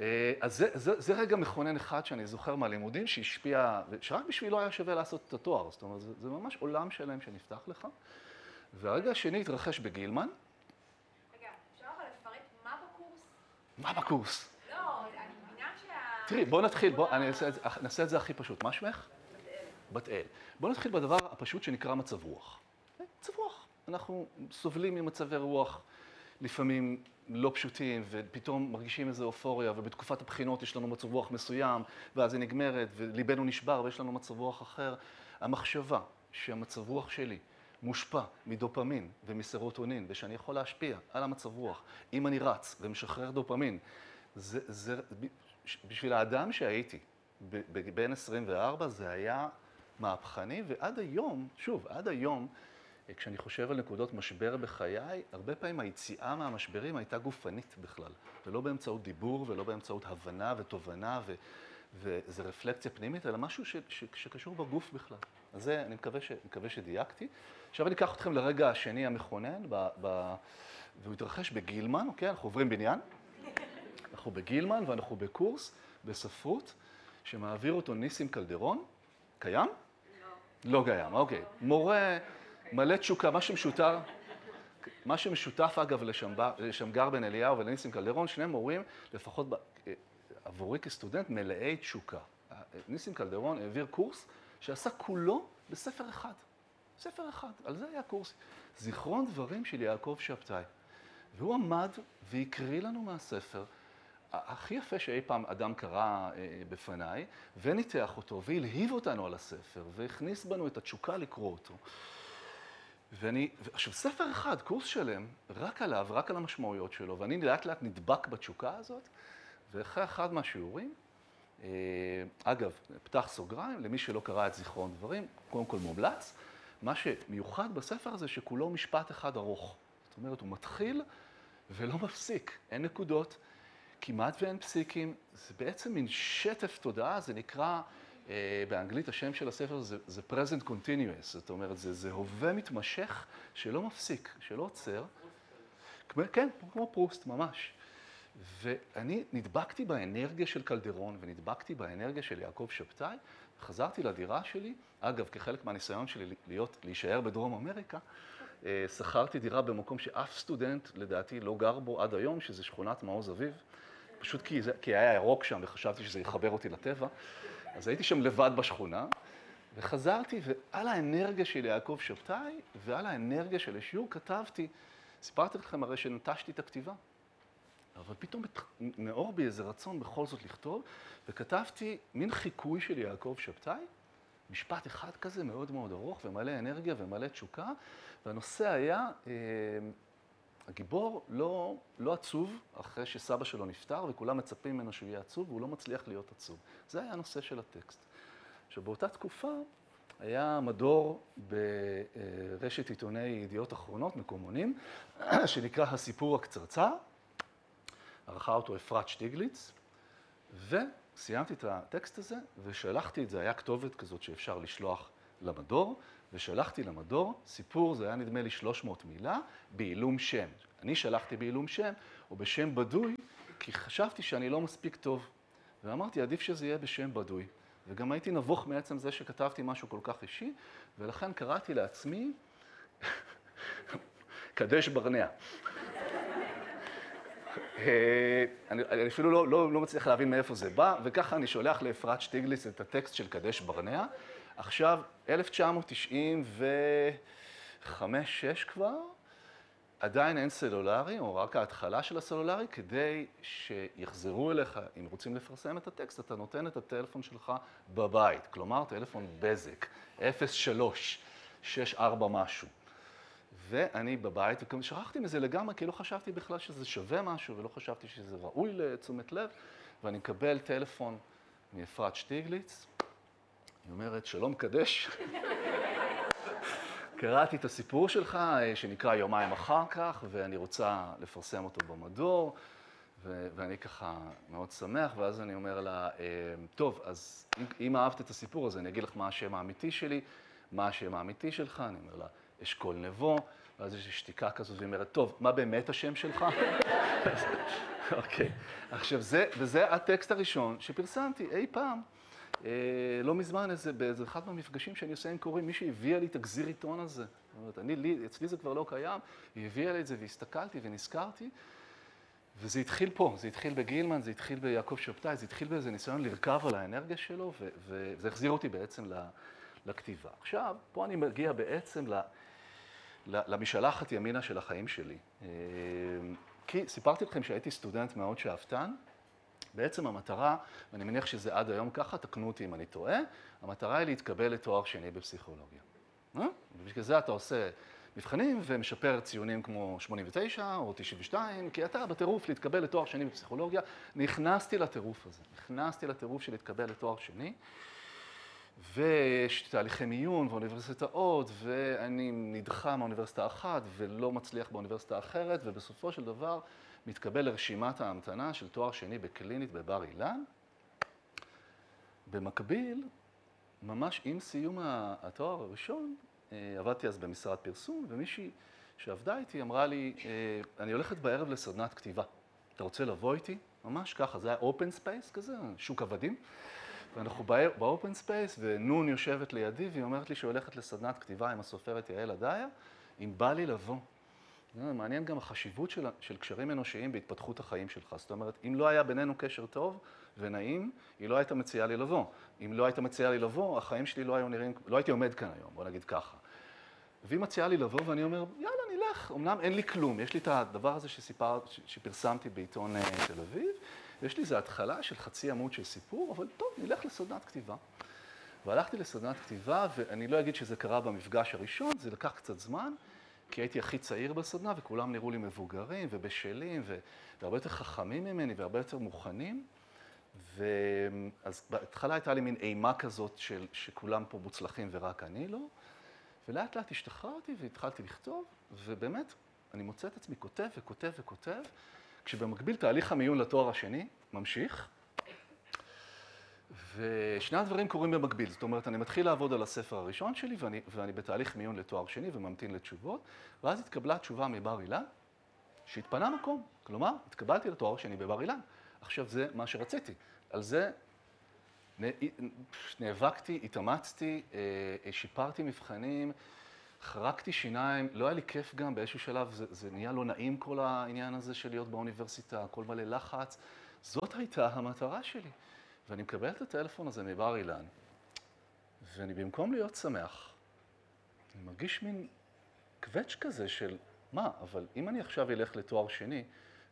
Speaker 3: אה, אז זה, זה, זה רגע מכונן אחד שאני זוכר מהלימודים, שהשפיע, שרק בשבילו היה שווה לעשות את התואר. זאת אומרת, זה, זה ממש עולם שלם שנפתח לך. והרגע השני התרחש בגילמן.
Speaker 4: רגע, אפשר אבל לפרט מה בקורס?
Speaker 3: מה בקורס?
Speaker 4: לא, אני מבינה שה...
Speaker 3: תראי, בוא נתחיל, בוא, אני אעשה את זה, נעשה את זה הכי פשוט. מה שמך? בת אל. בוא נתחיל בדבר הפשוט שנקרא מצב רוח. מצב רוח. אנחנו סובלים ממצבי רוח לפעמים לא פשוטים, ופתאום מרגישים איזו אופוריה, ובתקופת הבחינות יש לנו מצב רוח מסוים, ואז היא נגמרת, וליבנו נשבר, ויש לנו מצב רוח אחר. המחשבה שהמצב רוח שלי מושפע מדופמין ומסרוטונין, ושאני יכול להשפיע על המצב רוח, אם אני רץ ומשחרר דופמין, זה, זה, בשביל האדם שהייתי, בין 24, זה היה מהפכני, ועד היום, שוב, עד היום, כשאני חושב על נקודות משבר בחיי, הרבה פעמים היציאה מהמשברים הייתה גופנית בכלל, ולא באמצעות דיבור ולא באמצעות הבנה ותובנה ו, וזה רפלקציה פנימית, אלא משהו ש, ש, שקשור בגוף בכלל. אז זה, אני מקווה, ש, מקווה שדייקתי. עכשיו אני אקח אתכם לרגע השני המכונן, ב, ב, והוא התרחש בגילמן, אוקיי? אנחנו עוברים בניין. אנחנו בגילמן ואנחנו בקורס בספרות שמעביר אותו ניסים קלדרון. קיים? לא. לא קיים, אוקיי. מורה... מלא תשוקה, מה שמשותף, מה שמשותף אגב לשמגר בן אליהו ולניסים קלדרון, שני מורים, לפחות עבורי כסטודנט, מלאי תשוקה. ניסים קלדרון העביר קורס שעשה כולו בספר אחד. ספר אחד, על זה היה קורס. זיכרון דברים של יעקב שבתאי. והוא עמד והקריא לנו מהספר הכי יפה שאי פעם אדם קרא אה, בפניי, וניתח אותו, והלהיב אותנו על הספר, והכניס בנו את התשוקה לקרוא אותו. ואני, עכשיו ספר אחד, קורס שלם, רק עליו, רק על המשמעויות שלו, ואני לאט לאט נדבק בתשוקה הזאת, ואחרי אחד מהשיעורים, אה, אגב, פתח סוגריים, למי שלא קרא את זיכרון דברים, קודם כל מומלץ, מה שמיוחד בספר הזה, שכולו משפט אחד ארוך. זאת אומרת, הוא מתחיל ולא מפסיק, אין נקודות, כמעט ואין פסיקים, זה בעצם מין שטף תודעה, זה נקרא... אה, באנגלית השם של הספר זה, זה present continuous, זאת אומרת, זה, זה הווה מתמשך שלא מפסיק, שלא עוצר. כן, כמו פרוסט, ממש. ואני נדבקתי באנרגיה של קלדרון ונדבקתי באנרגיה של יעקב שבתאי, חזרתי לדירה שלי, אגב, כחלק מהניסיון שלי להיות, להישאר בדרום אמריקה, אה, שכרתי דירה במקום שאף סטודנט, לדעתי, לא גר בו עד היום, שזה שכונת מעוז אביב. פשוט כי, זה, כי היה ירוק שם וחשבתי שזה יחבר אותי לטבע. אז הייתי שם לבד בשכונה, וחזרתי, ועל האנרגיה של יעקב שבתאי ועל האנרגיה של השיעור כתבתי, סיפרתי לכם הרי שנטשתי את הכתיבה. אבל פתאום נאור בי איזה רצון בכל זאת לכתוב, וכתבתי מין חיקוי של יעקב שבתאי, משפט אחד כזה מאוד מאוד ארוך ומלא אנרגיה ומלא תשוקה, והנושא היה אה, הגיבור לא, לא עצוב אחרי שסבא שלו נפטר וכולם מצפים ממנו שהוא יהיה עצוב והוא לא מצליח להיות עצוב. זה היה הנושא של הטקסט. עכשיו באותה תקופה היה מדור ברשת עיתוני ידיעות אחרונות, מקומונים, שנקרא הסיפור הקצרצר, ערכה אותו אפרת שטיגליץ, וסיימתי את הטקסט הזה ושלחתי את זה, היה כתובת כזאת שאפשר לשלוח למדור, ושלחתי למדור סיפור, זה היה נדמה לי 300 מילה, בעילום שם. אני שלחתי בעילום שם, או בשם בדוי, כי חשבתי שאני לא מספיק טוב. ואמרתי, עדיף שזה יהיה בשם בדוי. וגם הייתי נבוך מעצם זה שכתבתי משהו כל כך אישי, ולכן קראתי לעצמי קדש ברנע. אה, אני, אני אפילו לא, לא, לא מצליח להבין מאיפה זה בא, וככה אני שולח לאפרת שטיגליץ את הטקסט של קדש ברנע. עכשיו, 1995-6 כבר, עדיין אין סלולרי, או רק ההתחלה של הסלולרי, כדי שיחזרו אליך, אם רוצים לפרסם את הטקסט, אתה נותן את הטלפון שלך בבית, כלומר, טלפון בזק, 03, 64 משהו. ואני בבית, ושכחתי מזה לגמרי, כי לא חשבתי בכלל שזה שווה משהו, ולא חשבתי שזה ראוי לתשומת לב, ואני מקבל טלפון מאפרת שטיגליץ, היא אומרת, שלום קדש. קראתי את הסיפור שלך, אה, שנקרא יומיים אחר כך, ואני רוצה לפרסם אותו במדור, ו- ואני ככה מאוד שמח, ואז אני אומר לה, אה, טוב, אז אם, אם אהבת את הסיפור הזה, אני אגיד לך מה השם האמיתי שלי, מה השם האמיתי שלך, אני אומר לה, אשכול נבו, ואז יש שתיקה כזאת, והיא אומרת, טוב, מה באמת השם שלך? אוקיי, עכשיו זה, וזה הטקסט הראשון שפרסמתי אי פעם. אה, לא מזמן, איזה, באיזה אחד מהמפגשים שאני עושה עם קוראים, מישהי הביאה לי את הגזיר עיתון הזה. זאת אומרת, אני, לי, אצלי זה כבר לא קיים, היא הביאה לי את זה והסתכלתי ונזכרתי, וזה התחיל פה, זה התחיל בגילמן, זה התחיל ביעקב שבתאי, זה התחיל באיזה ניסיון לרכב על האנרגיה שלו, ו- וזה החזיר אותי בעצם לכתיבה. עכשיו, פה אני מגיע בעצם ל... למשלחת ימינה של החיים שלי. אה, כי סיפרתי לכם שהייתי סטודנט מאוד שאפתן. בעצם המטרה, ואני מניח שזה עד היום ככה, תקנו אותי אם אני טועה, המטרה היא להתקבל לתואר שני בפסיכולוגיה. אה? ובשביל זה אתה עושה מבחנים ומשפר ציונים כמו 89 או 92, כי אתה בטירוף להתקבל לתואר שני בפסיכולוגיה. נכנסתי לטירוף הזה, נכנסתי לטירוף של להתקבל לתואר שני. ויש תהליכי מיון ואוניברסיטאות, ואני נדחה מאוניברסיטה אחת ולא מצליח באוניברסיטה אחרת, ובסופו של דבר מתקבל לרשימת ההמתנה של תואר שני בקלינית בבר אילן. במקביל, ממש עם סיום התואר הראשון, אה, עבדתי אז במשרד פרסום, ומישהי שעבדה איתי אמרה לי, אה, אני הולכת בערב לסדנת כתיבה. אתה רוצה לבוא איתי? ממש ככה, זה היה open space כזה, שוק עבדים. ואנחנו ב open space, ונון יושבת לידי, והיא אומרת לי שהיא הולכת לסדנת כתיבה עם הסופרת יעל עדיה, אם בא לי לבוא. מעניין גם החשיבות של, של קשרים אנושיים בהתפתחות החיים שלך. זאת אומרת, אם לא היה בינינו קשר טוב ונעים, היא לא הייתה מציעה לי לבוא. אם לא הייתה מציעה לי לבוא, החיים שלי לא היו נראים, לא הייתי עומד כאן היום, בוא נגיד ככה. והיא מציעה לי לבוא, ואני אומר, יאללה, נלך. אמנם אין לי כלום, יש לי את הדבר הזה שסיפר, שפרסמתי בעיתון אה, תל אביב, ויש לי איזו התחלה של חצי עמוד של סיפור, אבל טוב, נלך לסדנת כתיבה. והלכתי לסדנת כתיבה, ואני לא אגיד שזה קרה במפגש הראשון, זה לקח קצת זמן, כי הייתי הכי צעיר בסדנה, וכולם נראו לי מבוגרים ובשלים, והרבה יותר חכמים ממני והרבה יותר מוכנים. ואז בהתחלה הייתה לי מין אימה כזאת של שכולם פה מוצלחים ורק אני לא. ולאט לאט השתחררתי והתחלתי לכתוב, ובאמת, אני מוצא את עצמי כותב וכותב וכותב, כשבמקביל תהליך המיון לתואר השני ממשיך, ושני הדברים קורים במקביל. זאת אומרת, אני מתחיל לעבוד על הספר הראשון שלי, ואני, ואני בתהליך מיון לתואר שני וממתין לתשובות, ואז התקבלה תשובה מבר אילן, שהתפנה מקום. כלומר, התקבלתי לתואר שני בבר אילן. עכשיו, זה מה שרציתי. על זה נאבקתי, התאמצתי, אה, שיפרתי מבחנים, חרקתי שיניים, לא היה לי כיף גם באיזשהו שלב, זה, זה נהיה לא נעים כל העניין הזה של להיות באוניברסיטה, הכל מלא לחץ. זאת הייתה המטרה שלי. ואני מקבל את הטלפון הזה מבר אילן, ואני במקום להיות שמח, אני מרגיש מין קווץ' כזה של, מה, אבל אם אני עכשיו אלך לתואר שני,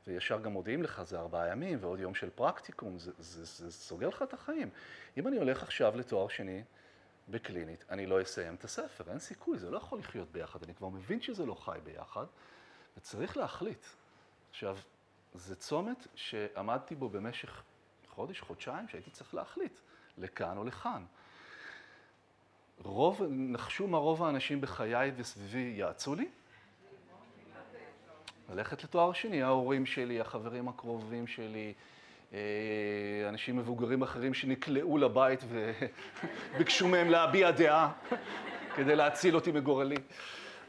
Speaker 3: וישר גם מודיעים לך, זה ארבעה ימים ועוד יום של פרקטיקום, זה, זה, זה, זה סוגר לך את החיים. אם אני הולך עכשיו לתואר שני בקלינית, אני לא אסיים את הספר, אין סיכוי, זה לא יכול לחיות ביחד. אני כבר מבין שזה לא חי ביחד, וצריך להחליט. עכשיו, זה צומת שעמדתי בו במשך חודש, חודשיים, שהייתי צריך להחליט, לכאן או לכאן. רוב, נחשו מה רוב האנשים בחיי וסביבי יעצו לי? ללכת לתואר שני, ההורים שלי, החברים הקרובים שלי, אה, אנשים מבוגרים אחרים שנקלעו לבית וביקשו מהם להביע דעה כדי להציל אותי מגורלי.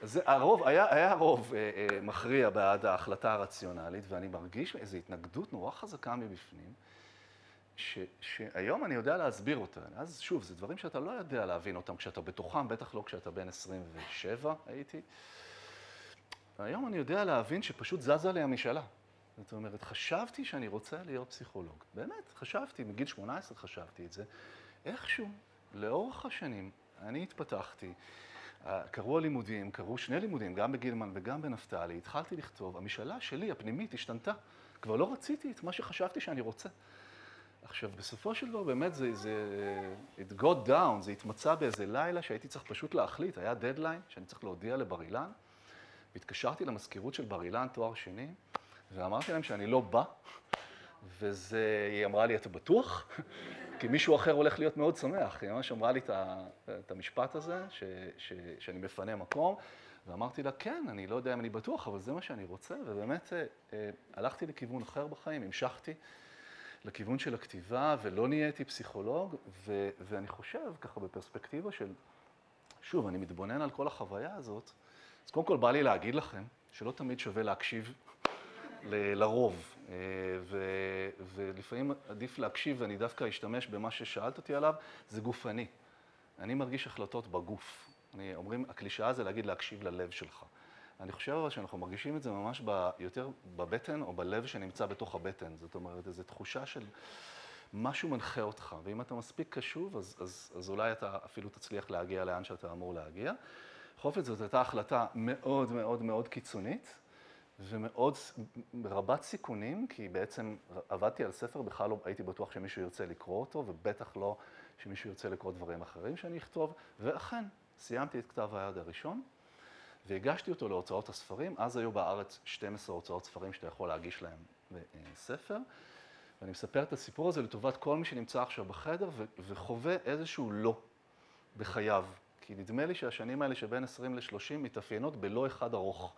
Speaker 3: זה הרוב, היה, היה רוב אה, אה, מכריע בעד ההחלטה הרציונלית, ואני מרגיש איזו התנגדות נורא חזקה מבפנים, ש, שהיום אני יודע להסביר אותה. אז שוב, זה דברים שאתה לא יודע להבין אותם כשאתה בתוכם, בטח לא כשאתה בן 27 הייתי. והיום אני יודע להבין שפשוט זזה לי המשאלה. זאת אומרת, חשבתי שאני רוצה להיות פסיכולוג. באמת, חשבתי, מגיל 18 חשבתי את זה. איכשהו, לאורך השנים, אני התפתחתי, קרו הלימודים, קרו שני לימודים, גם בגילמן וגם בנפתלי, התחלתי לכתוב, המשאלה שלי, הפנימית, השתנתה. כבר לא רציתי את מה שחשבתי שאני רוצה. עכשיו, בסופו של דבר, באמת זה, זה, it got down, זה התמצא באיזה לילה שהייתי צריך פשוט להחליט, היה דדליין שאני צריך להודיע לבר אילן, והתקשרתי למזכירות של בר אילן, תואר שני, ואמרתי להם שאני לא בא, והיא אמרה לי, אתה בטוח? כי מישהו אחר הולך להיות מאוד שמח. היא ממש אמרה לי את המשפט הזה, ש, ש, שאני מפנה מקום, ואמרתי לה, כן, אני לא יודע אם אני בטוח, אבל זה מה שאני רוצה, ובאמת אה, אה, הלכתי לכיוון אחר בחיים, המשכתי לכיוון של הכתיבה, ולא נהייתי פסיכולוג, ו, ואני חושב, ככה בפרספקטיבה של, שוב, אני מתבונן על כל החוויה הזאת, אז קודם כל בא לי להגיד לכם, שלא תמיד שווה להקשיב ל- לרוב, אה, ו- ולפעמים עדיף להקשיב, ואני דווקא אשתמש במה ששאלת אותי עליו, זה גופני. אני מרגיש החלטות בגוף. אני, אומרים, הקלישאה זה להגיד להקשיב ללב שלך. אני חושב אבל שאנחנו מרגישים את זה ממש ב, יותר בבטן או בלב שנמצא בתוך הבטן. זאת אומרת, איזו תחושה של משהו מנחה אותך, ואם אתה מספיק קשוב, אז, אז, אז אולי אתה אפילו תצליח להגיע לאן שאתה אמור להגיע. אופן, זאת הייתה החלטה מאוד מאוד מאוד קיצונית, ומאוד רבת סיכונים, כי בעצם עבדתי על ספר, בכלל לא הייתי בטוח שמישהו ירצה לקרוא אותו, ובטח לא שמישהו ירצה לקרוא דברים אחרים שאני אכתוב, ואכן, סיימתי את כתב היד הראשון, והגשתי אותו להוצאות הספרים. אז היו בארץ 12 הוצאות ספרים שאתה יכול להגיש להם ספר, ואני מספר את הסיפור הזה לטובת כל מי שנמצא עכשיו בחדר וחווה איזשהו לא בחייו. כי נדמה לי שהשנים האלה שבין 20 ל-30 מתאפיינות בלא אחד ארוך.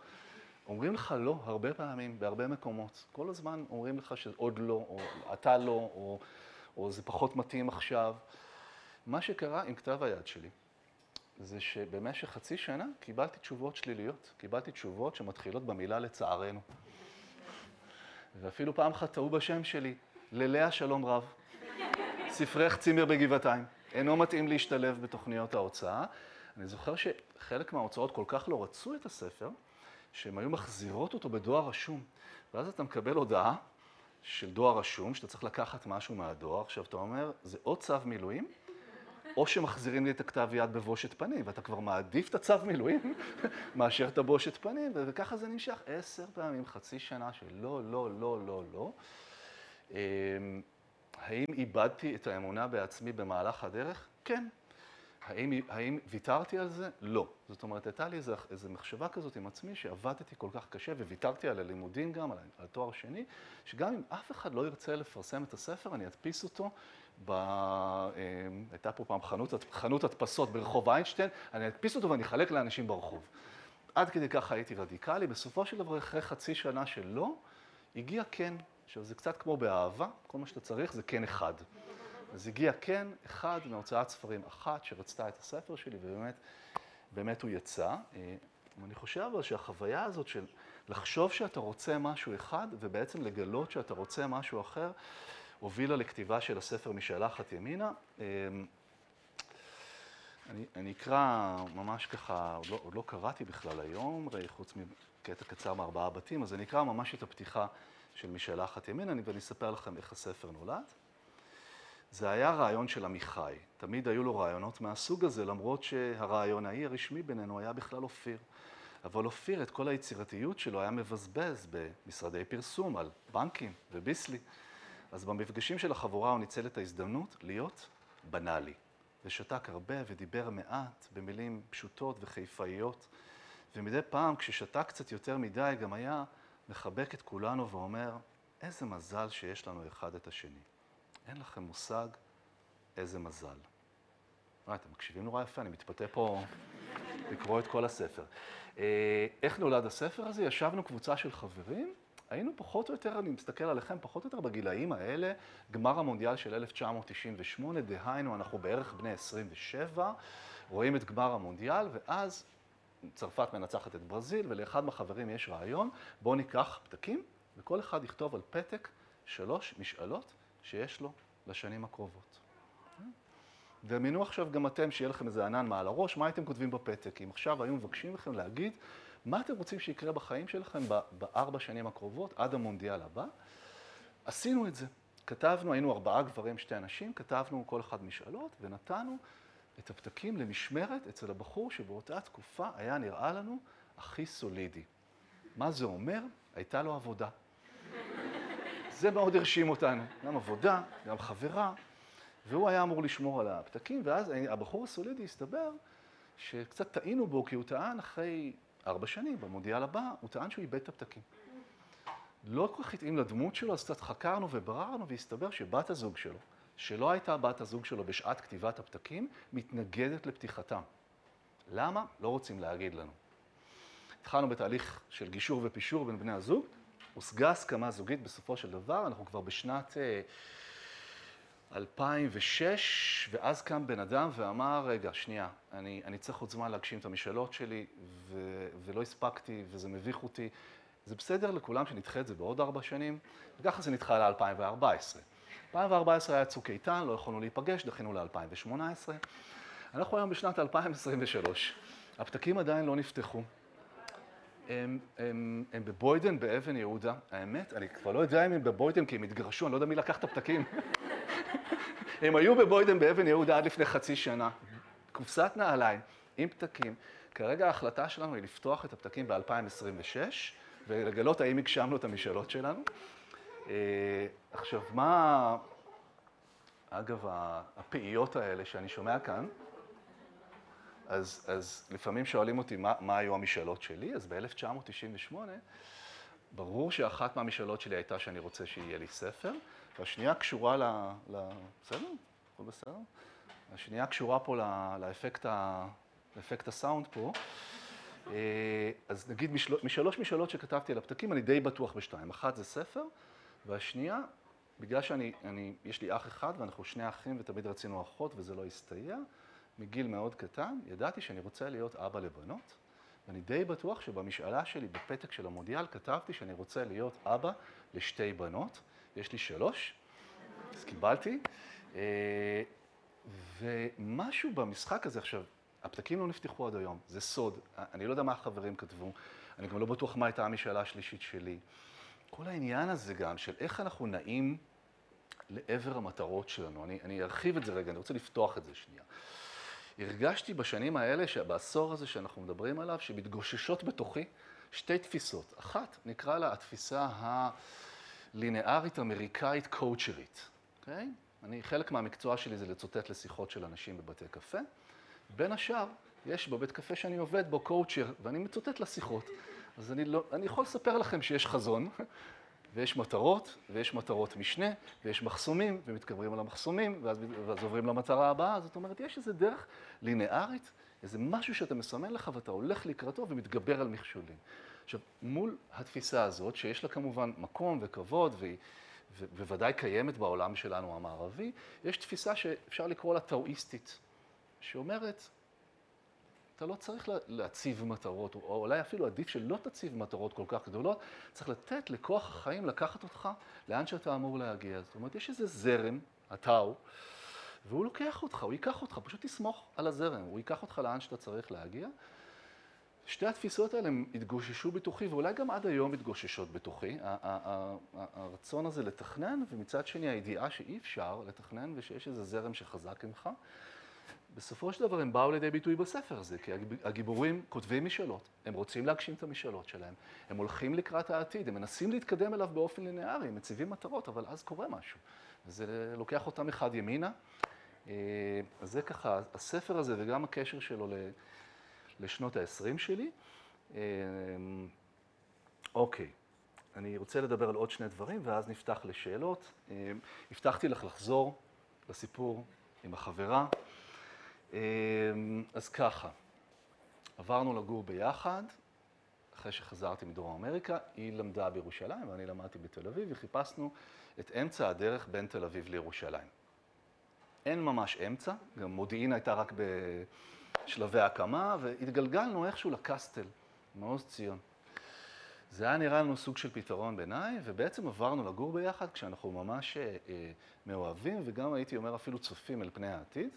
Speaker 3: אומרים לך לא הרבה פעמים, בהרבה מקומות. כל הזמן אומרים לך שעוד לא, או אתה לא, או, או זה פחות מתאים עכשיו. מה שקרה עם כתב היד שלי, זה שבמשך חצי שנה קיבלתי תשובות שליליות. קיבלתי תשובות שמתחילות במילה לצערנו. ואפילו פעם אחת טעו בשם שלי, ללאה שלום רב. ספרך צימר בגבעתיים. אינו מתאים להשתלב בתוכניות ההוצאה. אני זוכר שחלק מההוצאות כל כך לא רצו את הספר, שהן היו מחזירות אותו בדואר רשום. ואז אתה מקבל הודעה של דואר רשום, שאתה צריך לקחת משהו מהדואר. עכשיו, אתה אומר, זה או צו מילואים, או שמחזירים לי את הכתב יד בבושת פנים, ואתה כבר מעדיף את הצו מילואים מאשר את הבושת פנים, וככה זה נמשך עשר פעמים, חצי שנה של לא, לא, לא, לא, לא. אמ, האם איבדתי את האמונה בעצמי במהלך הדרך? כן. האם, האם ויתרתי על זה? לא. זאת אומרת, הייתה לי איזו מחשבה כזאת עם עצמי, שעבדתי כל כך קשה, וויתרתי על הלימודים גם, על, על תואר שני, שגם אם אף אחד לא ירצה לפרסם את הספר, אני אדפיס אותו. ב... אה, הייתה פה פעם חנות, חנות הדפסות ברחוב איינשטיין, אני אדפיס אותו ואני אחלק לאנשים ברחוב. עד כדי כך הייתי רדיקלי. בסופו של דבר, אחרי חצי שנה של לא, הגיע כן. עכשיו, זה קצת כמו באהבה, כל מה שאתה צריך זה כן אחד. אז הגיע כן אחד מהוצאת ספרים אחת שרצתה את הספר שלי, ובאמת, באמת הוא יצא. אה, אני חושב אבל שהחוויה הזאת של לחשוב שאתה רוצה משהו אחד, ובעצם לגלות שאתה רוצה משהו אחר, הובילה לכתיבה של הספר משלחת ימינה. אה, אני, אני אקרא ממש ככה, עוד לא, עוד לא קראתי בכלל היום, חוץ מקטע קצר מארבעה בתים, אז אני אקרא ממש את הפתיחה של משלחת ימינה, ואני אספר לכם איך הספר נולד. זה היה רעיון של עמיחי. תמיד היו לו רעיונות מהסוג הזה, למרות שהרעיונאי הרשמי בינינו היה בכלל אופיר. אבל אופיר, את כל היצירתיות שלו היה מבזבז במשרדי פרסום, על בנקים וביסלי. אז במפגשים של החבורה הוא ניצל את ההזדמנות להיות בנאלי. ושתק הרבה ודיבר מעט במילים פשוטות וחיפאיות. ומדי פעם, כששתק קצת יותר מדי, גם היה מחבק את כולנו ואומר, איזה מזל שיש לנו אחד את השני. אין לכם מושג איזה מזל. וואי, אתם מקשיבים נורא יפה, אני מתפתה פה לקרוא את כל הספר. אה, איך נולד הספר הזה? ישבנו קבוצה של חברים, היינו פחות או יותר, אני מסתכל עליכם, פחות או יותר בגילאים האלה, גמר המונדיאל של 1998, דהיינו, אנחנו בערך בני 27, רואים את גמר המונדיאל, ואז צרפת מנצחת את ברזיל, ולאחד מהחברים יש רעיון, בואו ניקח פתקים, וכל אחד יכתוב על פתק שלוש משאלות שיש לו לשנים הקרובות. דמיינו עכשיו גם אתם, שיהיה לכם איזה ענן מעל הראש, מה הייתם כותבים בפתק? אם עכשיו היו מבקשים לכם להגיד מה אתם רוצים שיקרה בחיים שלכם בארבע שנים הקרובות, עד המונדיאל הבא? עשינו את זה. כתבנו, היינו ארבעה גברים, שתי נשים, כתבנו כל אחד משאלות, ונתנו את הפתקים למשמרת אצל הבחור שבאותה תקופה היה נראה לנו הכי סולידי. מה זה אומר? הייתה לו עבודה. זה מאוד הרשים אותנו, גם עבודה, גם חברה, והוא היה אמור לשמור על הפתקים, ואז הבחור הסולידי הסתבר שקצת טעינו בו, כי הוא טען אחרי ארבע שנים, במונדיאל הבא, הוא טען שהוא איבד את הפתקים. לא כל כך התאים לדמות שלו, אז קצת חקרנו ובררנו, והסתבר שבת הזוג שלו, שלא הייתה בת הזוג שלו בשעת כתיבת הפתקים, מתנגדת לפתיחתם. למה? לא רוצים להגיד לנו. התחלנו בתהליך של גישור ופישור בין בני הזוג, הושגה הסכמה זוגית בסופו של דבר, אנחנו כבר בשנת אה, 2006, ואז קם בן אדם ואמר, רגע, שנייה, אני, אני צריך עוד זמן להגשים את המשאלות שלי, ו, ולא הספקתי, וזה מביך אותי. זה בסדר לכולם שנדחה את זה בעוד ארבע שנים, וככה זה נדחה ל-2014. 2014 היה צוק איתן, לא יכולנו להיפגש, דחינו ל-2018. אנחנו היום בשנת 2023, הפתקים עדיין לא נפתחו. הם, הם, הם בבוידן באבן יהודה, האמת, אני כבר לא יודע אם הם בבוידן כי הם התגרשו, אני לא יודע מי לקח את הפתקים. הם היו בבוידן באבן יהודה עד לפני חצי שנה. קופסת נעליים עם פתקים. כרגע ההחלטה שלנו היא לפתוח את הפתקים ב-2026 ולגלות האם הגשמנו את המשאלות שלנו. אה, עכשיו, מה... אגב, הפעיות האלה שאני שומע כאן, אז, אז לפעמים שואלים אותי מה, מה היו המשאלות שלי, אז ב-1998, ברור שאחת מהמשאלות שלי הייתה שאני רוצה שיהיה לי ספר, והשנייה קשורה ל... ל בסדר? הכל בסדר? השנייה קשורה פה ל, לאפקט, ה, לאפקט הסאונד פה. אה, אז נגיד משל, משלוש משאלות שכתבתי על הפתקים, אני די בטוח בשתיים. אחת זה ספר, והשנייה, בגלל שאני, אני, יש לי אח אחד ואנחנו שני אחים ותמיד רצינו אחות וזה לא הסתייע, מגיל מאוד קטן, ידעתי שאני רוצה להיות אבא לבנות, ואני די בטוח שבמשאלה שלי, בפתק של המודיעל, כתבתי שאני רוצה להיות אבא לשתי בנות. יש לי שלוש, אז קיבלתי. אה, ומשהו במשחק הזה, עכשיו, הפתקים לא נפתחו עד היום, זה סוד. אני לא יודע מה החברים כתבו, אני גם לא בטוח מה הייתה המשאלה השלישית שלי. כל העניין הזה גם של איך אנחנו נעים לעבר המטרות שלנו. אני, אני ארחיב את זה רגע, אני רוצה לפתוח את זה שנייה. הרגשתי בשנים האלה, בעשור הזה שאנחנו מדברים עליו, שמתגוששות בתוכי שתי תפיסות. אחת, נקרא לה התפיסה הלינארית אמריקאית קואוצ'רית, אוקיי? אני, חלק מהמקצוע שלי זה לצוטט לשיחות של אנשים בבתי קפה. בין השאר, יש בבית קפה שאני עובד בו קואוצ'ר, ואני מצוטט לשיחות. אז אני, לא, אני יכול לספר לכם שיש חזון, ויש מטרות, ויש מטרות משנה, ויש מחסומים, ומתגברים על המחסומים, ואז, ואז עוברים למטרה הבאה. זאת אומרת, יש איזו דרך לינארית, איזה משהו שאתה מסמן לך ואתה הולך לקראתו ומתגבר על מכשולים. עכשיו, מול התפיסה הזאת, שיש לה כמובן מקום וכבוד, והיא בוודאי קיימת בעולם שלנו המערבי, יש תפיסה שאפשר לקרוא לה טאואיסטית, שאומרת, אתה לא צריך להציב מטרות, או אולי אפילו עדיף שלא תציב מטרות כל כך גדולות, צריך לתת לכוח החיים לקחת אותך לאן שאתה אמור להגיע. זאת אומרת, יש איזה זרם, הטאו, והוא לוקח אותך, הוא ייקח אותך, פשוט תסמוך על הזרם, הוא ייקח אותך לאן שאתה צריך להגיע. שתי התפיסות האלה הם התגוששו בתוכי, ואולי גם עד היום מתגוששות בתוכי. הרצון הזה לתכנן, ומצד שני הידיעה שאי אפשר לתכנן ושיש איזה זרם שחזק ממך. בסופו של דבר הם באו לידי ביטוי בספר הזה, כי הגיבורים כותבים משאלות, הם רוצים להגשים את המשאלות שלהם, הם הולכים לקראת העתיד, הם מנסים להתקדם אליו באופן לינארי, הם מציבים מטרות, אבל אז קורה משהו. וזה לוקח אותם אחד ימינה. אז זה ככה, הספר הזה וגם הקשר שלו לשנות ה-20 שלי. אוקיי, אני רוצה לדבר על עוד שני דברים, ואז נפתח לשאלות. הבטחתי לך לחזור לסיפור עם החברה. אז ככה, עברנו לגור ביחד, אחרי שחזרתי מדרום אמריקה, היא למדה בירושלים ואני למדתי בתל אביב, וחיפשנו את אמצע הדרך בין תל אביב לירושלים. אין ממש אמצע, גם מודיעין הייתה רק בשלבי הקמה, והתגלגלנו איכשהו לקסטל, מעוז ציון. זה היה נראה לנו סוג של פתרון ביניים, ובעצם עברנו לגור ביחד כשאנחנו ממש אה, מאוהבים, וגם הייתי אומר אפילו צופים אל פני העתיד.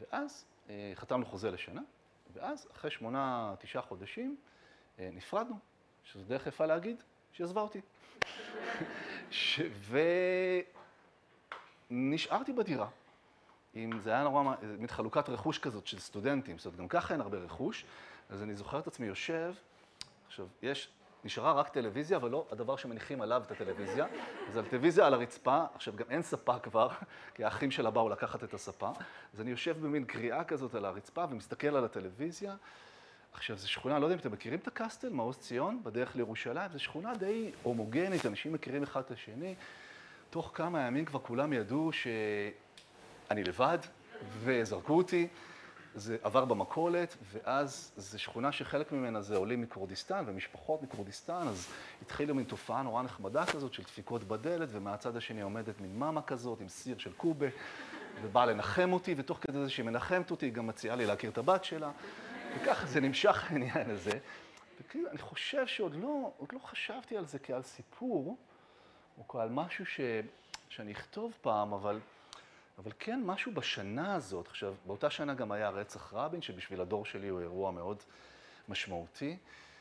Speaker 3: ואז אה, חתמנו חוזה לשנה, ואז אחרי שמונה, תשעה חודשים, אה, נפרדנו, שזו דרך יפה להגיד שהיא עזבה אותי. ש... ונשארתי בדירה. אם זה היה נורא, מין חלוקת רכוש כזאת של סטודנטים, זאת אומרת, גם ככה אין הרבה רכוש, אז אני זוכר את עצמי יושב, עכשיו, יש, נשארה רק טלוויזיה, אבל לא הדבר שמניחים עליו את הטלוויזיה, אז הטלוויזיה על הרצפה, עכשיו גם אין ספה כבר, כי האחים שלה באו לקחת את הספה, אז אני יושב במין קריאה כזאת על הרצפה ומסתכל על הטלוויזיה. עכשיו, זו שכונה, לא יודע אם אתם מכירים את הקסטל, מעוז ציון, בדרך לירושלים, זו שכונה די הומוגנית, אנשים מכירים אחד את השני. תוך כמה ימים כבר כולם ידעו שאני לבד, וזרקו אותי. זה עבר במכולת, ואז זו שכונה שחלק ממנה זה עולים מכורדיסטן ומשפחות מכורדיסטן, אז התחילה מין תופעה נורא נחמדה כזאת של דפיקות בדלת, ומהצד השני עומדת מין מאמה כזאת עם סיר של קובה, ובאה לנחם אותי, ותוך כדי זה שהיא מנחמת אותי, היא גם מציעה לי להכיר את הבת שלה, וככה זה נמשך העניין הזה. וכאילו, אני חושב שעוד לא, לא חשבתי על זה כעל סיפור, או כעל משהו ש, שאני אכתוב פעם, אבל... אבל כן, משהו בשנה הזאת, עכשיו, באותה שנה גם היה רצח רבין, שבשביל הדור שלי הוא אירוע מאוד משמעותי.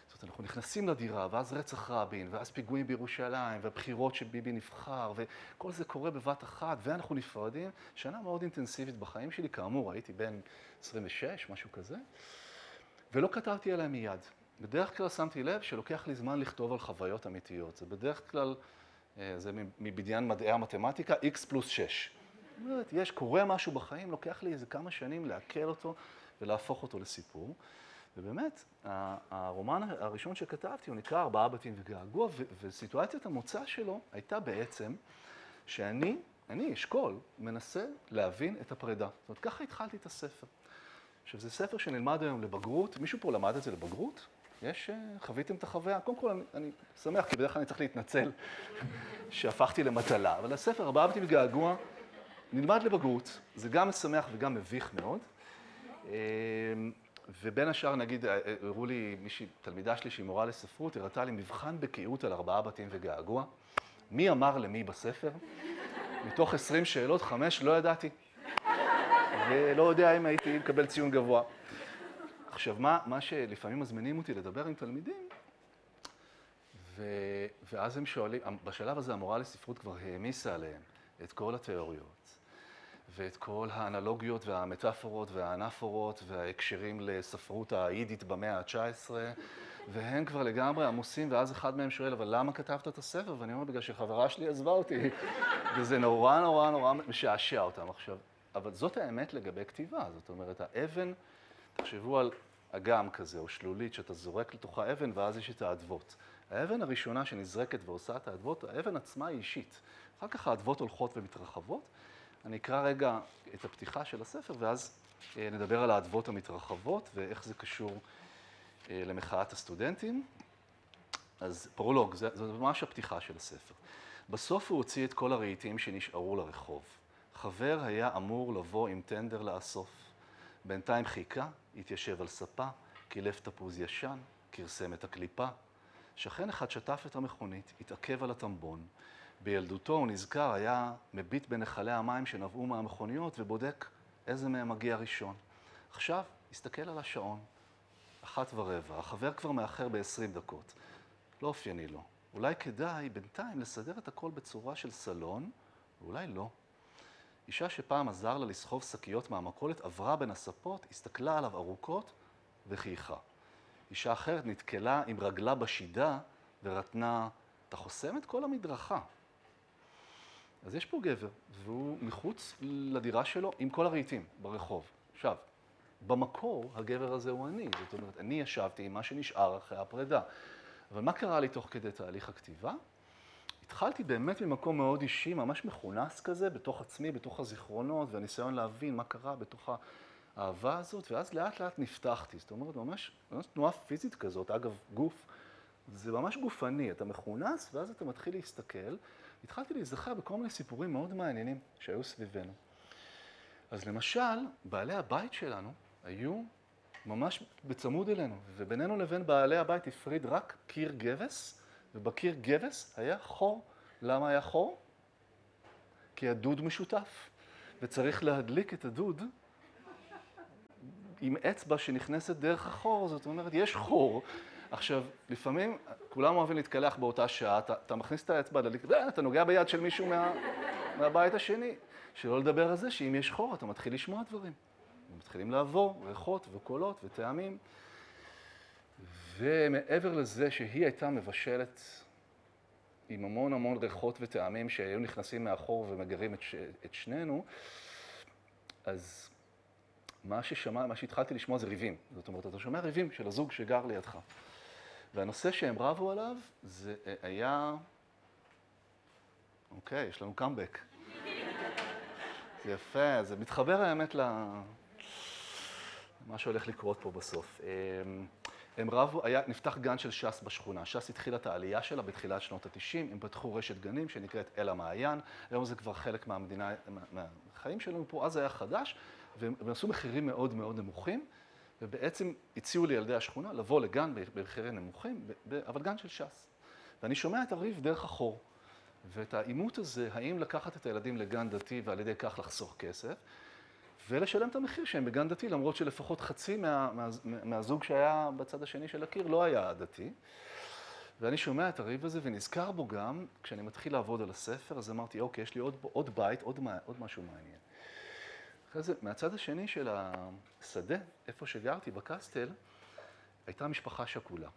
Speaker 3: זאת אומרת, אנחנו נכנסים לדירה, ואז רצח רבין, ואז פיגועים בירושלים, והבחירות שביבי נבחר, וכל זה קורה בבת אחת, ואנחנו נפרדים. שנה מאוד אינטנסיבית בחיים שלי, כאמור, הייתי בן 26, משהו כזה, ולא כתבתי עליה מיד. בדרך כלל שמתי לב שלוקח לי זמן לכתוב על חוויות אמיתיות. זה בדרך כלל, אה, זה מבדיין מדעי המתמטיקה, x פלוס 6. אומרת, יש, קורה משהו בחיים, לוקח לי איזה כמה שנים לעכל אותו ולהפוך אותו לסיפור. ובאמת, הרומן הראשון שכתבתי, הוא נקרא ארבעה בתים וגעגוע, וסיטואציית המוצא שלו הייתה בעצם שאני, אני, אשכול, מנסה להבין את הפרידה. זאת אומרת, ככה התחלתי את הספר. עכשיו, זה ספר שנלמד היום לבגרות. מישהו פה למד את זה לבגרות? יש, אה, חוויתם את החוויה? קודם כל, אני, אני שמח, כי בדרך כלל אני צריך להתנצל שהפכתי למטלה. אבל הספר, ארבעה בתים וגעגוע, נלמד לבגרות, זה גם משמח וגם מביך מאוד. אמ, ובין השאר, נגיד, אה, אה, הראו לי מישהי, תלמידה שלי שהיא מורה לספרות, הראתה לי מבחן בקיאות על ארבעה בתים וגעגוע. מי אמר למי בספר? מתוך עשרים שאלות, חמש לא ידעתי. ולא יודע אם הייתי מקבל ציון גבוה. עכשיו, מה, מה שלפעמים מזמינים אותי לדבר עם תלמידים, ו, ואז הם שואלים, בשלב הזה המורה לספרות כבר העמיסה עליהם את כל התיאוריות. ואת כל האנלוגיות והמטאפורות והאנפורות וההקשרים לספרות היידית במאה ה-19, והם כבר לגמרי עמוסים, ואז אחד מהם שואל, אבל למה כתבת את הספר? ואני אומר, בגלל שחברה שלי עזבה אותי, וזה נורא נורא נורא משעשע אותם עכשיו. אבל זאת האמת לגבי כתיבה, זאת אומרת, האבן, תחשבו על אגם כזה, או שלולית, שאתה זורק לתוכה אבן, ואז יש את האדוות. האבן הראשונה שנזרקת ועושה את האדוות, האבן עצמה היא אישית. אחר כך האדוות הולכות ומתרחבות, אני אקרא רגע את הפתיחה של הספר, ואז אה, נדבר על האדוות המתרחבות ואיך זה קשור אה, למחאת הסטודנטים. אז פרולוג, זו ממש הפתיחה של הספר. בסוף הוא הוציא את כל הרהיטים שנשארו לרחוב. חבר היה אמור לבוא עם טנדר לאסוף. בינתיים חיכה, התיישב על ספה, קילף תפוז ישן, כרסם את הקליפה. שכן אחד שטף את המכונית, התעכב על הטמבון, בילדותו, הוא נזכר, היה מביט בנחלי המים שנבעו מהמכוניות ובודק איזה מהם מגיע ראשון. עכשיו, הסתכל על השעון, אחת ורבע, החבר כבר מאחר ב-20 דקות. לא אופייני לו. אולי כדאי בינתיים לסדר את הכל בצורה של סלון, ואולי לא. אישה שפעם עזר לה לסחוב שקיות מהמכולת עברה בין הספות, הסתכלה עליו ארוכות וחייכה. אישה אחרת נתקלה עם רגלה בשידה ורתנה, אתה חוסם את כל המדרכה. אז יש פה גבר, והוא מחוץ לדירה שלו עם כל הרהיטים ברחוב. עכשיו, במקור הגבר הזה הוא אני, זאת אומרת, אני ישבתי עם מה שנשאר אחרי הפרידה. אבל מה קרה לי תוך כדי תהליך הכתיבה? התחלתי באמת ממקום מאוד אישי, ממש מכונס כזה, בתוך עצמי, בתוך הזיכרונות, והניסיון להבין מה קרה בתוך האהבה הזאת, ואז לאט לאט נפתחתי. זאת אומרת, ממש, ממש תנועה פיזית כזאת, אגב, גוף, זה ממש גופני, אתה מכונס, ואז אתה מתחיל להסתכל. התחלתי להיזכר בכל מיני סיפורים מאוד מעניינים שהיו סביבנו. אז למשל, בעלי הבית שלנו היו ממש בצמוד אלינו, ובינינו לבין בעלי הבית הפריד רק קיר גבס, ובקיר גבס היה חור. למה היה חור? כי הדוד משותף, וצריך להדליק את הדוד עם אצבע שנכנסת דרך החור, זאת אומרת, יש חור, עכשיו, לפעמים כולם אוהבים להתקלח באותה שעה, אתה, אתה מכניס את האצבע, אה, אתה נוגע ביד של מישהו מה, מהבית השני. שלא לדבר על זה שאם יש חור, אתה מתחיל לשמוע דברים. מתחילים לעבור ריחות וקולות וטעמים. ומעבר לזה שהיא הייתה מבשלת עם המון המון ריחות וטעמים שהיו נכנסים מאחור ומגרים את, ש... את שנינו, אז מה ששמע, מה שהתחלתי לשמוע זה ריבים. זאת אומרת, אתה שומע ריבים של הזוג שגר לידך. והנושא שהם רבו עליו זה היה... אוקיי, יש לנו קאמבק. זה יפה, זה מתחבר האמת ל... מה שהולך לקרות פה בסוף. הם, הם רבו, היה, נפתח גן של ש"ס בשכונה. ש"ס התחילה את העלייה שלה בתחילת שנות ה-90, הם פתחו רשת גנים שנקראת אל המעיין, היום זה כבר חלק מהמדינה, מה, מהחיים שלנו פה, אז היה חדש, והם עשו מחירים מאוד מאוד נמוכים, ובעצם הציעו לילדי השכונה לבוא לגן במחירים נמוכים, אבל גן של ש"ס. ואני שומע את הריב דרך החור, ואת העימות הזה, האם לקחת את הילדים לגן דתי ועל ידי כך לחסוך כסף, ולשלם את המחיר שהם בגן דתי, למרות שלפחות חצי מה, מה, מהזוג שהיה בצד השני של הקיר לא היה דתי. ואני שומע את הריב הזה ונזכר בו גם, כשאני מתחיל לעבוד על הספר, אז אמרתי, אוקיי, יש לי עוד, עוד בית, עוד, עוד משהו מעניין. אחרי זה, מהצד השני של השדה, איפה שגרתי, בקסטל, הייתה משפחה שכולה.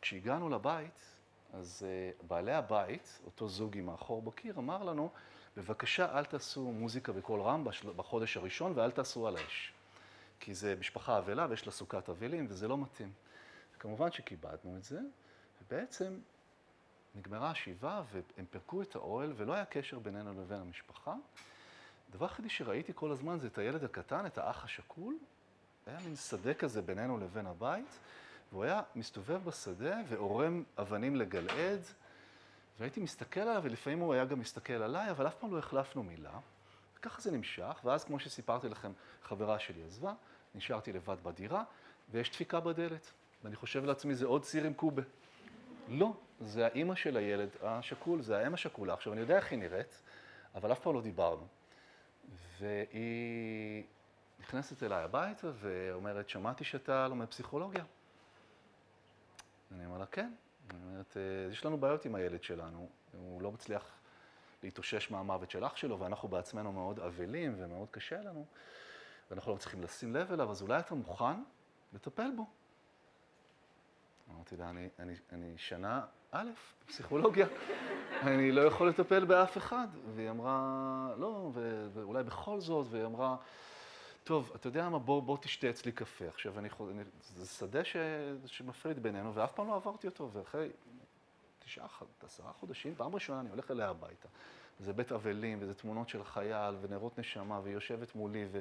Speaker 3: כשהגענו לבית, אז uh, בעלי הבית, אותו זוג עם האחור בקיר, אמר לנו, בבקשה אל תעשו מוזיקה בקול רם בחודש הראשון ואל תעשו על האש. כי זה משפחה אבלה ויש לה סוכת אבלים וזה לא מתאים. כמובן שכיבדנו את זה, ובעצם נגמרה השבעה והם פירקו את האוהל ולא היה קשר בינינו לבין המשפחה. הדבר היחידי שראיתי כל הזמן זה את הילד הקטן, את האח השכול. היה מין שדה כזה בינינו לבין הבית, והוא היה מסתובב בשדה ועורם אבנים לגלעד. והייתי מסתכל עליו, ולפעמים הוא היה גם מסתכל עליי, אבל אף פעם לא החלפנו מילה. וככה זה נמשך, ואז כמו שסיפרתי לכם, חברה שלי עזבה, נשארתי לבד בדירה, ויש דפיקה בדלת. ואני חושב לעצמי, זה עוד ציר עם קובה. לא, זה האימא של הילד השכול, זה האם השכולה. עכשיו, אני יודע איך היא נראית, אבל אף פעם לא דיברנו. והיא נכנסת אליי הביתה ואומרת, שמעתי שאתה לומד פסיכולוגיה. אני אומר לה, כן. זאת אומרת, יש לנו בעיות עם הילד שלנו, הוא לא מצליח להתאושש מהמוות של אח שלו, ואנחנו בעצמנו מאוד אבלים ומאוד קשה לנו, ואנחנו לא צריכים לשים לב אליו, אז אולי אתה מוכן לטפל בו. אמרתי לה, אני, אני, אני שנה א', פסיכולוגיה, אני לא יכול לטפל באף אחד. והיא אמרה, לא, ואולי בכל זאת, והיא אמרה, טוב, אתה יודע מה, בוא, בוא תשתה אצלי קפה. עכשיו, אני, אני, זה שדה ש, שמפריד בינינו, ואף פעם לא עברתי אותו, ואחרי תשעה, עשרה חודשים, פעם ראשונה אני הולך אליה הביתה. זה בית אבלים, וזה תמונות של חייל, ונרות נשמה, והיא יושבת מולי, ו...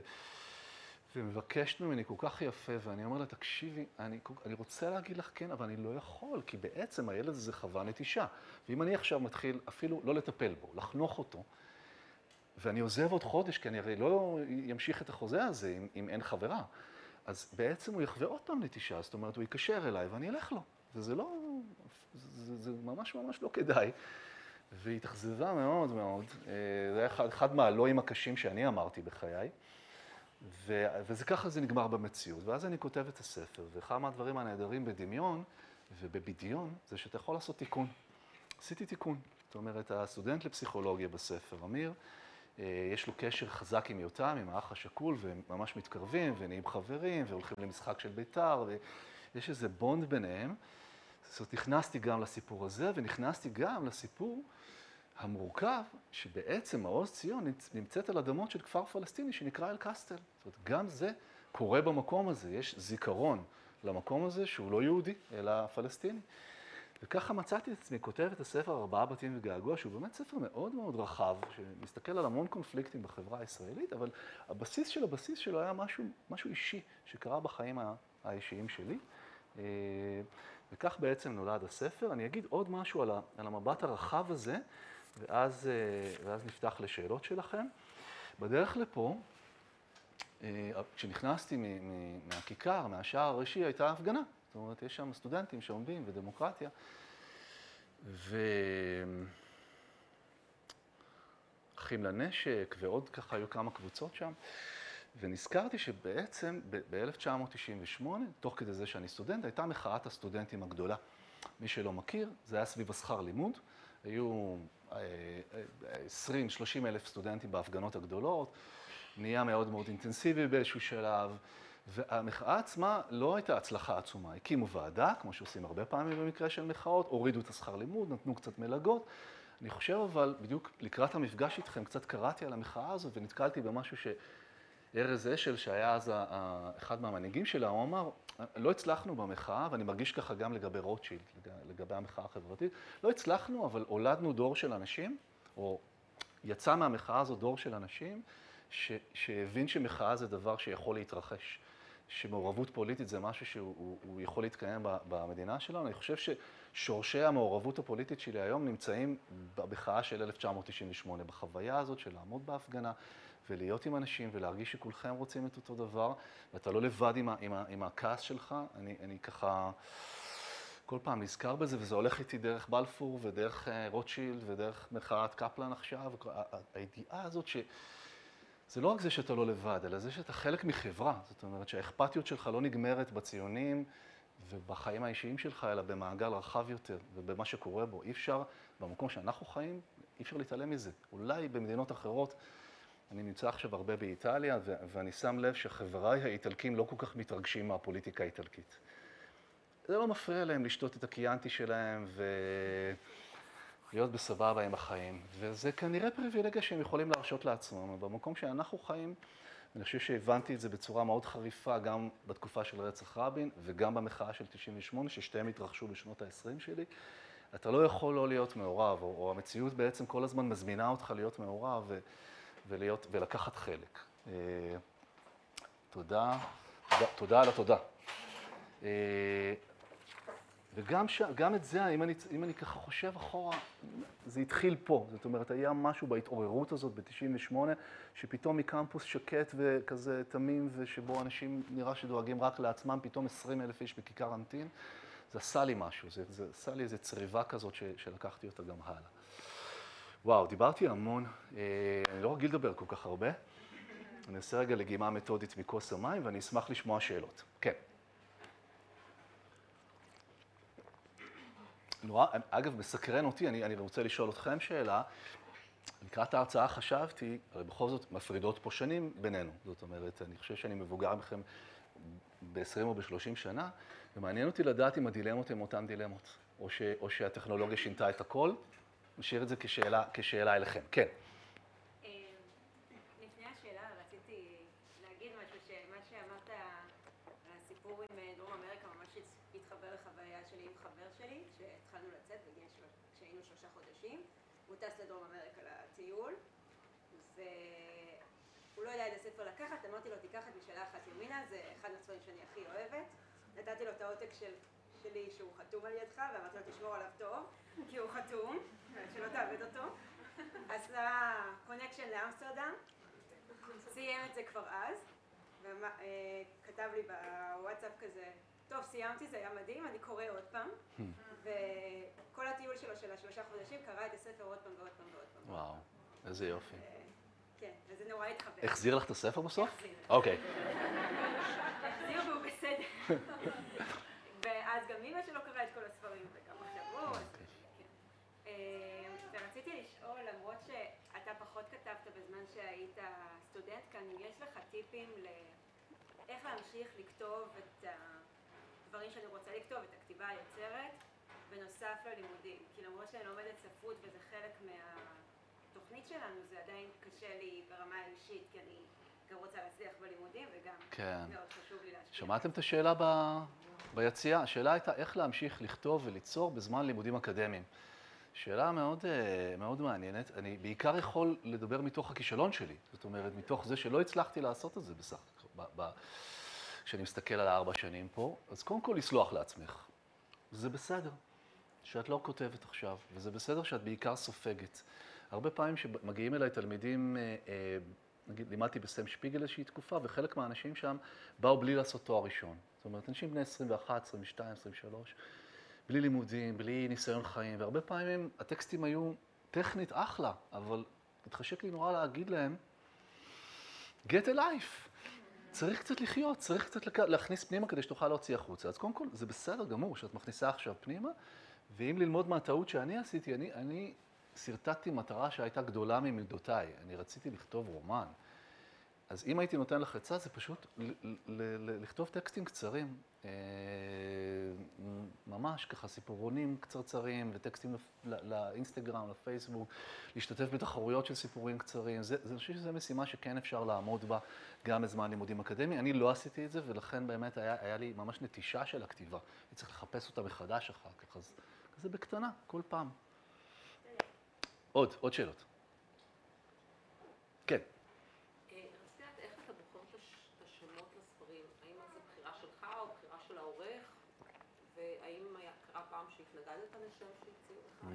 Speaker 3: ומבקשת ממני כל כך יפה, ואני אומר לה, תקשיבי, אני, אני רוצה להגיד לך כן, אבל אני לא יכול, כי בעצם הילד הזה חווה נטישה. ואם אני עכשיו מתחיל אפילו לא לטפל בו, לחנוך אותו, ואני עוזב עוד חודש, כי אני הרי לא אמשיך את החוזה הזה אם, אם אין חברה, אז בעצם הוא יחווה עוד פעם נטישה, זאת אומרת, הוא יקשר אליי ואני אלך לו. וזה לא, זה, זה ממש ממש לא כדאי. והיא התאכזבה מאוד מאוד. זה היה אחד, אחד מהלואים הקשים שאני אמרתי בחיי. ו, וזה ככה זה נגמר במציאות. ואז אני כותב את הספר, ואחד מהדברים הנהדרים בדמיון ובבדיון, זה שאתה יכול לעשות תיקון. עשיתי תיקון. זאת אומרת, הסטודנט לפסיכולוגיה בספר, אמיר, יש לו קשר חזק עם יותם, עם האח השכול, והם ממש מתקרבים ונהיים חברים, והולכים למשחק של בית"ר, ויש איזה בונד ביניהם. זאת אומרת, נכנסתי גם לסיפור הזה, ונכנסתי גם לסיפור המורכב, שבעצם מעוז ציון נמצאת על אדמות של כפר פלסטיני שנקרא אל-קסטל. אומרת, גם זה קורה במקום הזה, יש זיכרון למקום הזה שהוא לא יהודי, אלא פלסטיני. וככה מצאתי את עצמי כותב את הספר ארבעה בתים וגעגוע, שהוא באמת ספר מאוד מאוד רחב, שמסתכל על המון קונפליקטים בחברה הישראלית, אבל הבסיס של הבסיס שלו היה משהו, משהו אישי שקרה בחיים האישיים שלי. וכך בעצם נולד הספר. אני אגיד עוד משהו על המבט הרחב הזה, ואז, ואז נפתח לשאלות שלכם. בדרך לפה, כשנכנסתי מהכיכר, מהשער הראשי, הייתה הפגנה. זאת אומרת, יש שם סטודנטים שעומדים ודמוקרטיה. ו... אחים לנשק, ועוד ככה היו כמה קבוצות שם. ונזכרתי שבעצם ב-1998, תוך כדי זה שאני סטודנט, הייתה מחאת הסטודנטים הגדולה. מי שלא מכיר, זה היה סביב השכר לימוד. היו 20-30 אלף סטודנטים בהפגנות הגדולות, נהיה מאוד מאוד אינטנסיבי באיזשהו שלב, והמחאה עצמה לא הייתה הצלחה עצומה. הקימו ועדה, כמו שעושים הרבה פעמים במקרה של מחאות, הורידו את השכר לימוד, נתנו קצת מלגות. אני חושב אבל, בדיוק לקראת המפגש איתכם, קצת קראתי על המחאה הזו ונתקלתי במשהו ש... ארז אשל, שהיה אז אחד מהמנהיגים שלה, הוא אמר, לא הצלחנו במחאה, ואני מרגיש ככה גם לגבי רוטשילד, לגבי המחאה החברתית, לא הצלחנו, אבל הולדנו דור של אנשים, או יצא מהמחאה הזו דור של אנשים, ש, שהבין שמחאה זה דבר שיכול להתרחש, שמעורבות פוליטית זה משהו שהוא יכול להתקיים במדינה שלנו. אני חושב ששורשי המעורבות הפוליטית שלי היום נמצאים במחאה של 1998, בחוויה הזאת של לעמוד בהפגנה ולהיות עם אנשים ולהרגיש שכולכם רוצים את אותו דבר, ואתה לא לבד עם, ה, עם, ה, עם הכעס שלך. אני, אני ככה כל פעם נזכר בזה, וזה הולך איתי דרך בלפור ודרך אה, רוטשילד ודרך מחאת קפלן עכשיו, הידיעה הזאת ש... זה לא רק זה שאתה לא לבד, אלא זה שאתה חלק מחברה. זאת אומרת שהאכפתיות שלך לא נגמרת בציונים ובחיים האישיים שלך, אלא במעגל רחב יותר ובמה שקורה בו. אי אפשר, במקום שאנחנו חיים, אי אפשר להתעלם מזה. אולי במדינות אחרות, אני נמצא עכשיו הרבה באיטליה, ואני שם לב שחבריי האיטלקים לא כל כך מתרגשים מהפוליטיקה האיטלקית. זה לא מפריע להם לשתות את הקיאנטי שלהם ו... להיות בסבבה עם החיים, וזה כנראה פריבילגיה שהם יכולים להרשות לעצמם. במקום שאנחנו חיים, אני חושב שהבנתי את זה בצורה מאוד חריפה, גם בתקופה של רצח רבין וגם במחאה של 98, ששתיהם התרחשו בשנות ה-20 שלי. אתה לא יכול לא להיות מעורב, או, או המציאות בעצם כל הזמן מזמינה אותך להיות מעורב ו, ולהיות, ולקחת חלק. אה, תודה, תודה, תודה על התודה. אה, וגם ש... גם את זה, אם אני, אם אני ככה חושב אחורה, זה התחיל פה. זאת אומרת, היה משהו בהתעוררות הזאת ב-98, שפתאום מקמפוס שקט וכזה תמים, ושבו אנשים נראה שדואגים רק לעצמם, פתאום 20 אלף איש בכיכר אנטין. זה עשה לי משהו, זה, זה עשה לי איזו צריבה כזאת ש, שלקחתי אותה גם הלאה. וואו, דיברתי המון, אה, אני לא רגיל לדבר כל כך הרבה. אני אעשה רגע לגימה מתודית מכוס המים, ואני אשמח לשמוע שאלות. כן. נורא, אגב, מסקרן אותי, אני, אני רוצה לשאול אתכם שאלה. לקראת ההרצאה חשבתי, הרי בכל זאת מפרידות פה שנים בינינו. זאת אומרת, אני חושב שאני מבוגר מכם ב-20 או ב-30 שנה, ומעניין אותי לדעת אם הדילמות הן אותן דילמות, או, ש, או שהטכנולוגיה שינתה את הכל. נשאיר את זה כשאלה, כשאלה אליכם. כן.
Speaker 5: טס לדרום אמריקה לטיול, והוא לא ידע איזה ספר לקחת, אמרתי לו, תיקח את משאלה אחת ימינה, זה אחד מהספרים שאני הכי אוהבת. נתתי לו את העותק של, שלי שהוא חתום על ידך, ואמרתי לו, תשמור עליו טוב, כי הוא חתום, שלא תאבד אותו. עשה connection לאמסטרדם, סיים את זה כבר אז, וכתב לי בוואטסאפ כזה, טוב, סיימתי, זה היה מדהים, אני קורא עוד פעם. וכל הטיול שלו של השלושה חודשים קרא את הספר עוד פעם ועוד פעם ועוד פעם.
Speaker 3: וואו, איזה יופי.
Speaker 5: כן, וזה נורא התחבר.
Speaker 3: החזיר לך את הספר בסוף?
Speaker 5: החזיר.
Speaker 3: אוקיי.
Speaker 5: החזיר והוא בסדר. ואז גם אמא שלו קרא את כל הספרים, וגם הוא.
Speaker 3: אוקיי.
Speaker 5: כן. אה, ורציתי לשאול, למרות שאתה פחות כתבת בזמן שהיית סטודנט כאן, אם יש לך טיפים לאיך להמשיך לכתוב את ה... דברים שאני רוצה לכתוב, את הכתיבה היוצרת, בנוסף ללימודים. כי למרות שאני לומדת ספרות וזה חלק מהתוכנית שלנו, זה עדיין קשה לי ברמה האישית, כי אני גם רוצה להצליח בלימודים, וגם כן. מאוד חשוב לי להשקיע.
Speaker 3: שמעתם את השאלה ב... ביציאה? השאלה הייתה איך להמשיך לכתוב וליצור בזמן לימודים אקדמיים. שאלה מאוד, אה, מאוד מעניינת. אני בעיקר יכול לדבר מתוך הכישלון שלי. זאת אומרת, מתוך זה שלא הצלחתי לעשות את זה בסך הכל. כשאני מסתכל על הארבע שנים פה, אז קודם כל לסלוח לעצמך. זה בסדר שאת לא כותבת עכשיו, וזה בסדר שאת בעיקר סופגת. הרבה פעמים שמגיעים אליי תלמידים, אה, אה, נגיד, לימדתי בסם שפיגל איזושהי תקופה, וחלק מהאנשים שם באו בלי לעשות תואר ראשון. זאת אומרת, אנשים בני 21, 22, 23, בלי לימודים, בלי ניסיון חיים, והרבה פעמים הטקסטים היו טכנית אחלה, אבל התחשק לי נורא להגיד להם, get a life. צריך קצת לחיות, צריך קצת. להכניס פנימה כדי שתוכל להוציא החוצה. אז קודם כל, זה בסדר גמור שאת מכניסה עכשיו פנימה, ואם ללמוד מהטעות שאני עשיתי, אני, אני שרטטתי מטרה שהייתה גדולה ממידותיי. אני רציתי לכתוב רומן. אז אם הייתי נותן לך עצה, זה פשוט לכתוב טקסטים קצרים, אה, ממש ככה סיפורונים קצרצרים וטקסטים לאינסטגרם, לפייסבוק, להשתתף בתחרויות של סיפורים קצרים. אני חושב שזו משימה שכן אפשר לעמוד בה גם בזמן לימודים אקדמי. אני לא עשיתי את זה, ולכן באמת היה, היה לי ממש נטישה של הכתיבה. הייתי צריך לחפש אותה מחדש אחר כך, אז זה בקטנה, כל פעם. עוד, עוד שאלות. כן.
Speaker 2: אה, לך?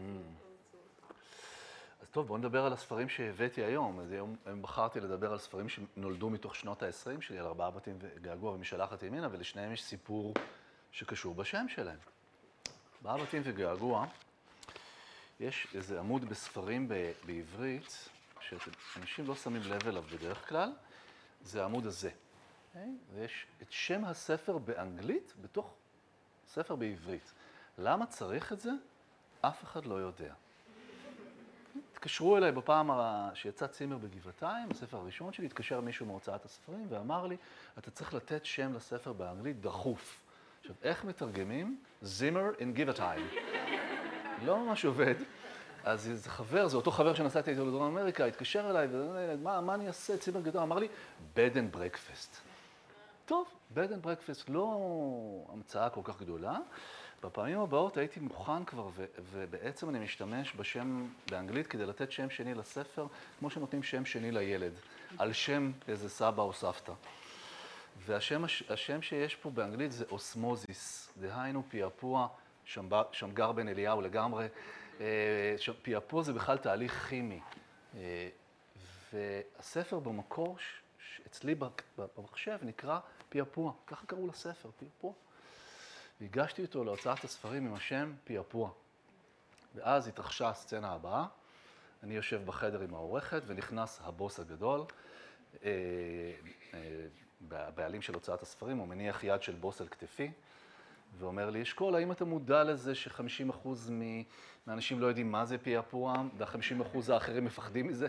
Speaker 3: אז טוב, בואו נדבר על הספרים שהבאתי היום. אז היום בחרתי לדבר על ספרים שנולדו מתוך שנות ה-20 שלי, על ארבעה בתים וגעגוע ומשלחת ימינה, ולשניהם יש סיפור שקשור בשם שלהם. בתים וגעגוע, יש איזה עמוד בספרים ב- בעברית, שאנשים לא שמים לב אליו בדרך כלל, זה העמוד הזה. Okay? ויש את שם הספר באנגלית בתוך ספר בעברית. למה צריך את זה? אף אחד לא יודע. התקשרו אליי בפעם שיצא צימר בגבעתיים, הספר הראשון שלי, התקשר מישהו מהוצאת הספרים ואמר לי, אתה צריך לתת שם לספר באנגלית דחוף. עכשיו, איך מתרגמים? זימר in גבעתיים. לא ממש עובד. אז איזה חבר, זה אותו חבר שנסעתי איתו לדרום אמריקה, התקשר אליי, ומה מה אני אעשה, צימר גדול? אמר לי, bed and breakfast. טוב, bed and breakfast לא המצאה כל כך גדולה. בפעמים הבאות הייתי מוכן כבר, ו- ובעצם אני משתמש בשם באנגלית כדי לתת שם שני לספר, כמו שנותנים שם שני לילד, על שם איזה סבא או סבתא. והשם הש- השם שיש פה באנגלית זה אוסמוזיס, דהיינו פעפוע, שמב- שמגר בן אליהו לגמרי. אה, פעפוע זה בכלל תהליך כימי. אה, והספר במקור, אצלי במחשב, נקרא פעפוע, ככה קראו לספר, פעפוע. והגשתי אותו להוצאת הספרים עם השם פעפוע. ואז התרחשה הסצנה הבאה, אני יושב בחדר עם העורכת ונכנס הבוס הגדול, אה, הבעלים של הוצאת הספרים, הוא מניח יד של בוס על כתפי, ואומר לי, אשכול, האם אתה מודע לזה ש-50% מהאנשים לא יודעים מה זה פעפוע, וה-50% האחרים מפחדים מזה?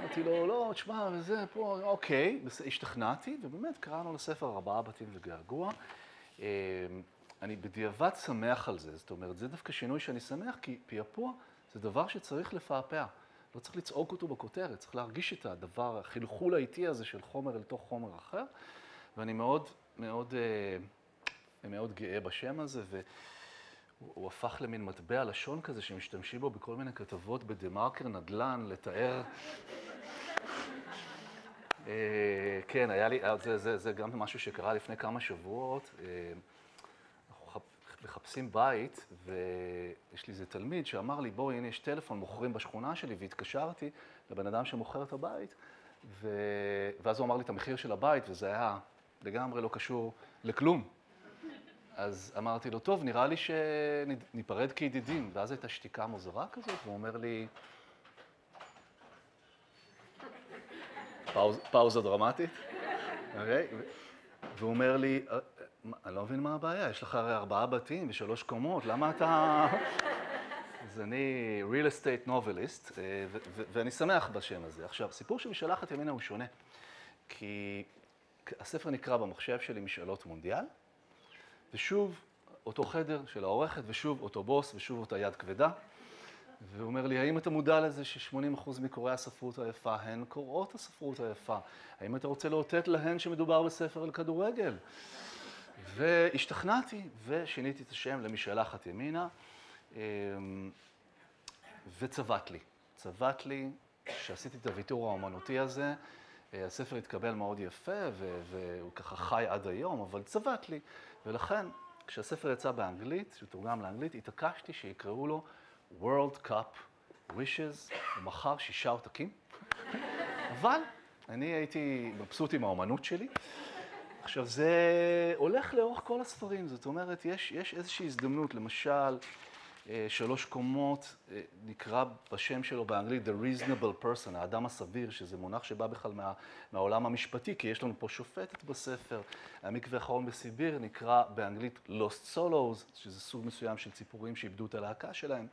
Speaker 3: אמרתי לו, לא, תשמע, וזה, פה, אוקיי, השתכנעתי, ובאמת קראנו לספר ארבעה בתים וגעגוע. אה, אני בדיעבד שמח על זה, זאת אומרת, זה דווקא שינוי שאני שמח, כי פעפוע זה דבר שצריך לפעפע. לא צריך לצעוק אותו בכותרת, צריך להרגיש את הדבר, החלחול האיטי הזה של חומר אל תוך חומר אחר, ואני מאוד, מאוד, אה, מאוד גאה בשם הזה, והוא הוא הפך למין מטבע לשון כזה שמשתמשים בו בכל מיני כתבות בדה-מרקר נדל"ן, לתאר... אה, כן, היה לי, אה, זה, זה, זה גם משהו שקרה לפני כמה שבועות. מחפשים בית, ויש לי איזה תלמיד שאמר לי, בואי, הנה יש טלפון, מוכרים בשכונה שלי, והתקשרתי לבן אדם שמוכר את הבית, ו... ואז הוא אמר לי את המחיר של הבית, וזה היה לגמרי לא קשור לכלום. אז אמרתי לו, טוב, נראה לי שניפרד כידידים. ואז הייתה שתיקה מוזרה כזאת, והוא אומר לי, פאוז, פאוזה דרמטית, אוקיי? והוא אומר לי, "אה, אני לא מבין מה הבעיה, יש לך הרי ארבעה בתים ושלוש קומות, למה אתה... אז אני real estate novelist, אה, ואני שמח בשם הזה. עכשיו, סיפור של משלחת ימינה הוא שונה, כי הספר נקרא במחשב שלי משאלות מונדיאל, ושוב אותו חדר של העורכת, ושוב אותו בוס, ושוב אותה יד כבדה. והוא אומר לי, האם אתה מודע לזה ש-80% מקוראי הספרות היפה הן קוראות הספרות היפה? האם אתה רוצה לאותת להן שמדובר בספר על כדורגל? והשתכנעתי, ושיניתי את השם למשלחת ימינה, אמ, וצבט לי. צבט לי שעשיתי את הוויתור האומנותי הזה. אה, הספר התקבל מאוד יפה, והוא ככה חי עד היום, אבל צבט לי. ולכן, כשהספר יצא באנגלית, שהוא תורגם לאנגלית, התעקשתי שיקראו לו World Cup Wishes, הוא מכר שישה עותקים, אבל אני הייתי מבסוט עם האומנות שלי. עכשיו, זה הולך לאורך כל הספרים, זאת אומרת, יש, יש איזושהי הזדמנות, למשל, אה, שלוש קומות, אה, נקרא בשם שלו באנגלית The Reasonable Person, האדם הסביר, שזה מונח שבא בכלל מה, מהעולם המשפטי, כי יש לנו פה שופטת בספר. המקווה האחרון בסיביר נקרא באנגלית Lost Solos, שזה סוג מסוים של ציפורים שאיבדו את הלהקה שלהם.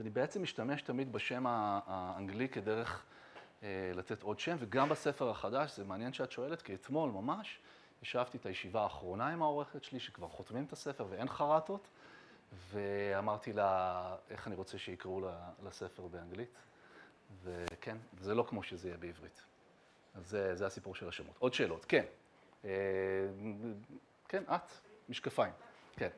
Speaker 3: אני בעצם משתמש תמיד בשם האנגלי כדרך לתת עוד שם, וגם בספר החדש, זה מעניין שאת שואלת, כי אתמול ממש ישבתי את הישיבה האחרונה עם העורכת שלי, שכבר חותמים את הספר ואין חרטות, ואמרתי לה איך אני רוצה שיקראו לספר באנגלית, וכן, זה לא כמו שזה יהיה בעברית. אז זה, זה הסיפור של השמות. עוד שאלות, כן. אה, כן, את, משקפיים, כן.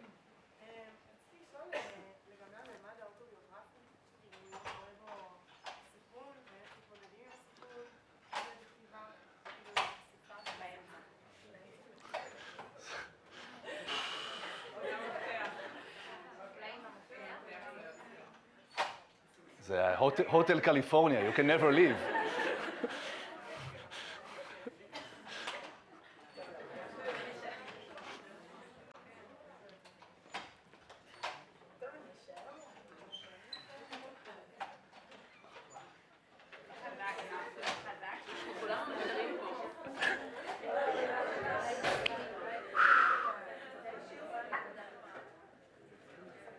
Speaker 3: זה הוטל קליפורניה, you can never leave.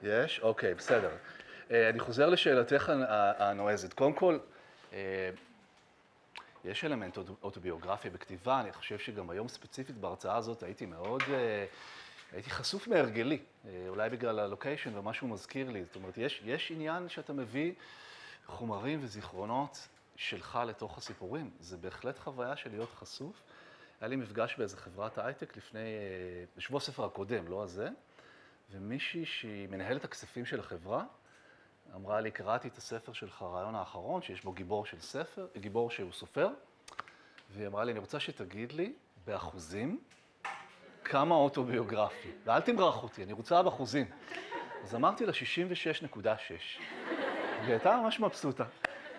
Speaker 3: יש? אוקיי, בסדר. אה, אני חוזר לשאלתך הנועזת. קודם כל, אה, יש אלמנט אוטוביוגרפי בכתיבה, אני חושב שגם היום ספציפית בהרצאה הזאת הייתי מאוד, אה, הייתי חשוף מהרגלי, אולי בגלל הלוקיישן ומה שהוא מזכיר לי. זאת אומרת, יש, יש עניין שאתה מביא חומרים וזיכרונות שלך לתוך הסיפורים. זה בהחלט חוויה של להיות חשוף. היה לי מפגש באיזה חברת הייטק לפני, בשבוע הספר הקודם, לא הזה, ומישהי שהיא מנהלת הכספים של החברה, אמרה לי, קראתי את הספר שלך, הרעיון האחרון, שיש בו גיבור של ספר, גיבור שהוא סופר, והיא אמרה לי, אני רוצה שתגיד לי, באחוזים, כמה אוטוביוגרפי. ואל תמרח אותי, אני רוצה באחוזים. אז אמרתי לה 66.6. והיא הייתה ממש מבסוטה.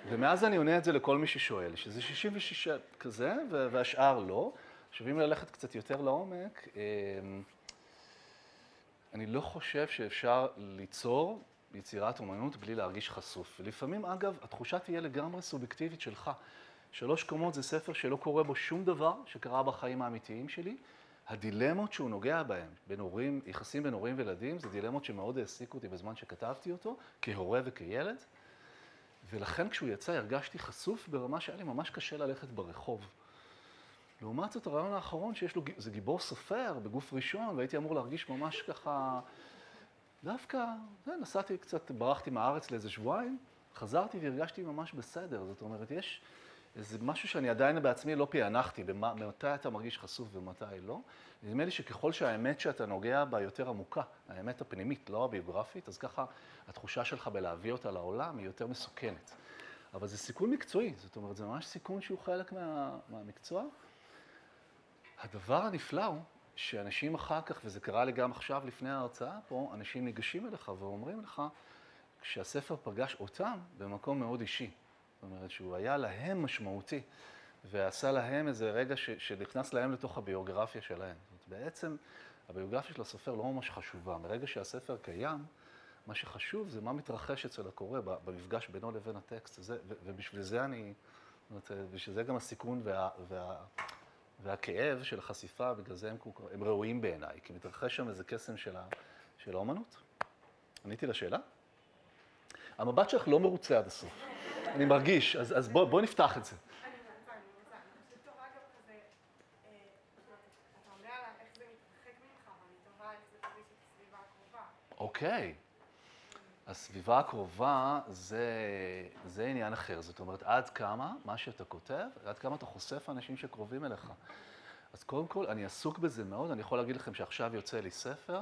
Speaker 3: ומאז אני עונה את זה לכל מי ששואל, שזה 66 כזה, והשאר לא. עכשיו, אם ללכת קצת יותר לעומק, אמ, אני לא חושב שאפשר ליצור ביצירת אומנות בלי להרגיש חשוף. ולפעמים, אגב, התחושה תהיה לגמרי סובייקטיבית שלך. שלוש קומות זה ספר שלא קורה בו שום דבר שקרה בחיים האמיתיים שלי. הדילמות שהוא נוגע בהן, בין הורים, יחסים בין הורים וילדים, זה דילמות שמאוד העסיקו אותי בזמן שכתבתי אותו, כהורה וכילד. ולכן כשהוא יצא הרגשתי חשוף ברמה שהיה לי ממש קשה ללכת ברחוב. לעומת זאת, הרעיון האחרון שיש לו, זה גיבור סופר בגוף ראשון, והייתי אמור להרגיש ממש ככה דווקא, זה, נסעתי קצת, ברחתי מהארץ לאיזה שבועיים, חזרתי והרגשתי ממש בסדר. זאת אומרת, יש איזה משהו שאני עדיין בעצמי לא פענחתי, מתי אתה מרגיש חשוף ומתי לא. נדמה לי שככל שהאמת שאתה נוגע בה יותר עמוקה, האמת הפנימית, לא הביוגרפית, אז ככה התחושה שלך בלהביא אותה לעולם היא יותר מסוכנת. אבל זה סיכון מקצועי, זאת אומרת, זה ממש סיכון שהוא חלק מה, מהמקצוע. הדבר הנפלא הוא שאנשים אחר כך, וזה קרה לי גם עכשיו לפני ההרצאה פה, אנשים ניגשים אליך ואומרים לך שהספר פגש אותם במקום מאוד אישי. זאת אומרת שהוא היה להם משמעותי, ועשה להם איזה רגע ש, שנכנס להם לתוך הביוגרפיה שלהם. זאת אומרת, בעצם הביוגרפיה של הסופר לא ממש חשובה. מרגע שהספר קיים, מה שחשוב זה מה מתרחש אצל הקורא במפגש בינו לבין הטקסט. הזה, ובשביל זה אני, זאת אומרת, בשביל זה גם הסיכון וה... וה והכאב של החשיפה, בגלל זה הם, הם ראויים בעיניי, כי מתרחש שם איזה קסם של, ה, של האומנות. עניתי לשאלה? המבט שלך לא מרוצה עד הסוף. אני מרגיש, אז, אז בוא, בוא נפתח את זה.
Speaker 4: אני רוצה, הסביבה הקרובה.
Speaker 3: זה, זה עניין אחר. זאת אומרת, עד כמה, מה שאתה כותב, עד כמה אתה חושף אנשים שקרובים אליך. אז קודם כל, אני עסוק בזה מאוד. אני יכול להגיד לכם שעכשיו יוצא לי ספר,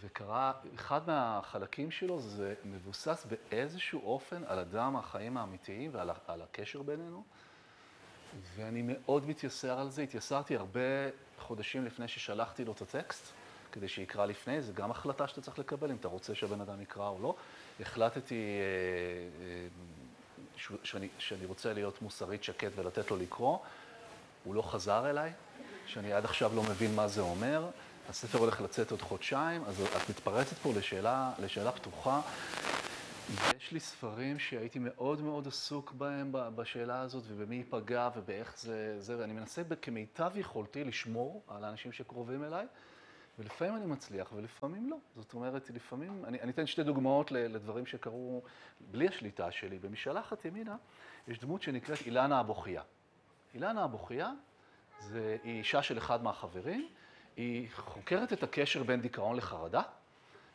Speaker 3: וקרה, אחד מהחלקים שלו זה מבוסס באיזשהו אופן על אדם החיים האמיתיים ועל על הקשר בינינו. ואני מאוד מתייסר על זה. התייסרתי הרבה חודשים לפני ששלחתי לו את הטקסט. כדי שיקרא לפני, זה גם החלטה שאתה צריך לקבל, אם אתה רוצה שהבן אדם יקרא או לא. החלטתי אה, אה, שאני, שאני רוצה להיות מוסרית שקט ולתת לו לקרוא. הוא לא חזר אליי, שאני עד עכשיו לא מבין מה זה אומר, הספר הולך לצאת עוד חודשיים, אז את מתפרצת פה לשאלה, לשאלה פתוחה. יש לי ספרים שהייתי מאוד מאוד עסוק בהם בשאלה הזאת, ובמי ייפגע ובאיך זה, זה, ואני מנסה כמיטב יכולתי לשמור על האנשים שקרובים אליי, ולפעמים אני מצליח ולפעמים לא. זאת אומרת, לפעמים, אני, אני אתן שתי דוגמאות לדברים שקרו בלי השליטה שלי. במשלחת ימינה יש דמות שנקראת אילנה אבוכיה. אילנה אבוכיה זה, היא אישה של אחד מהחברים, היא חוקרת את הקשר בין דיכאון לחרדה,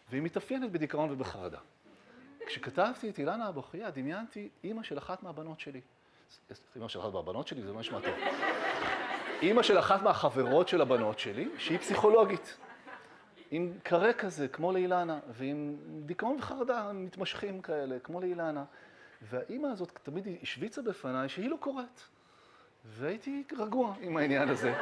Speaker 3: והיא מתאפיינת בדיכאון ובחרדה. כשכתבתי את אילנה אבוכיה, דמיינתי אימא של אחת מהבנות שלי. אימא של אחת מהבנות שלי, זה ממש טוב. אימא של אחת מהחברות של הבנות שלי, שהיא פסיכולוגית. עם קרה כזה, כמו לאילנה, ועם דיכאון וחרדה מתמשכים כאלה, כמו לאילנה. והאימא הזאת תמיד השוויצה בפניי שהיא לא קוראת. והייתי רגוע עם העניין הזה.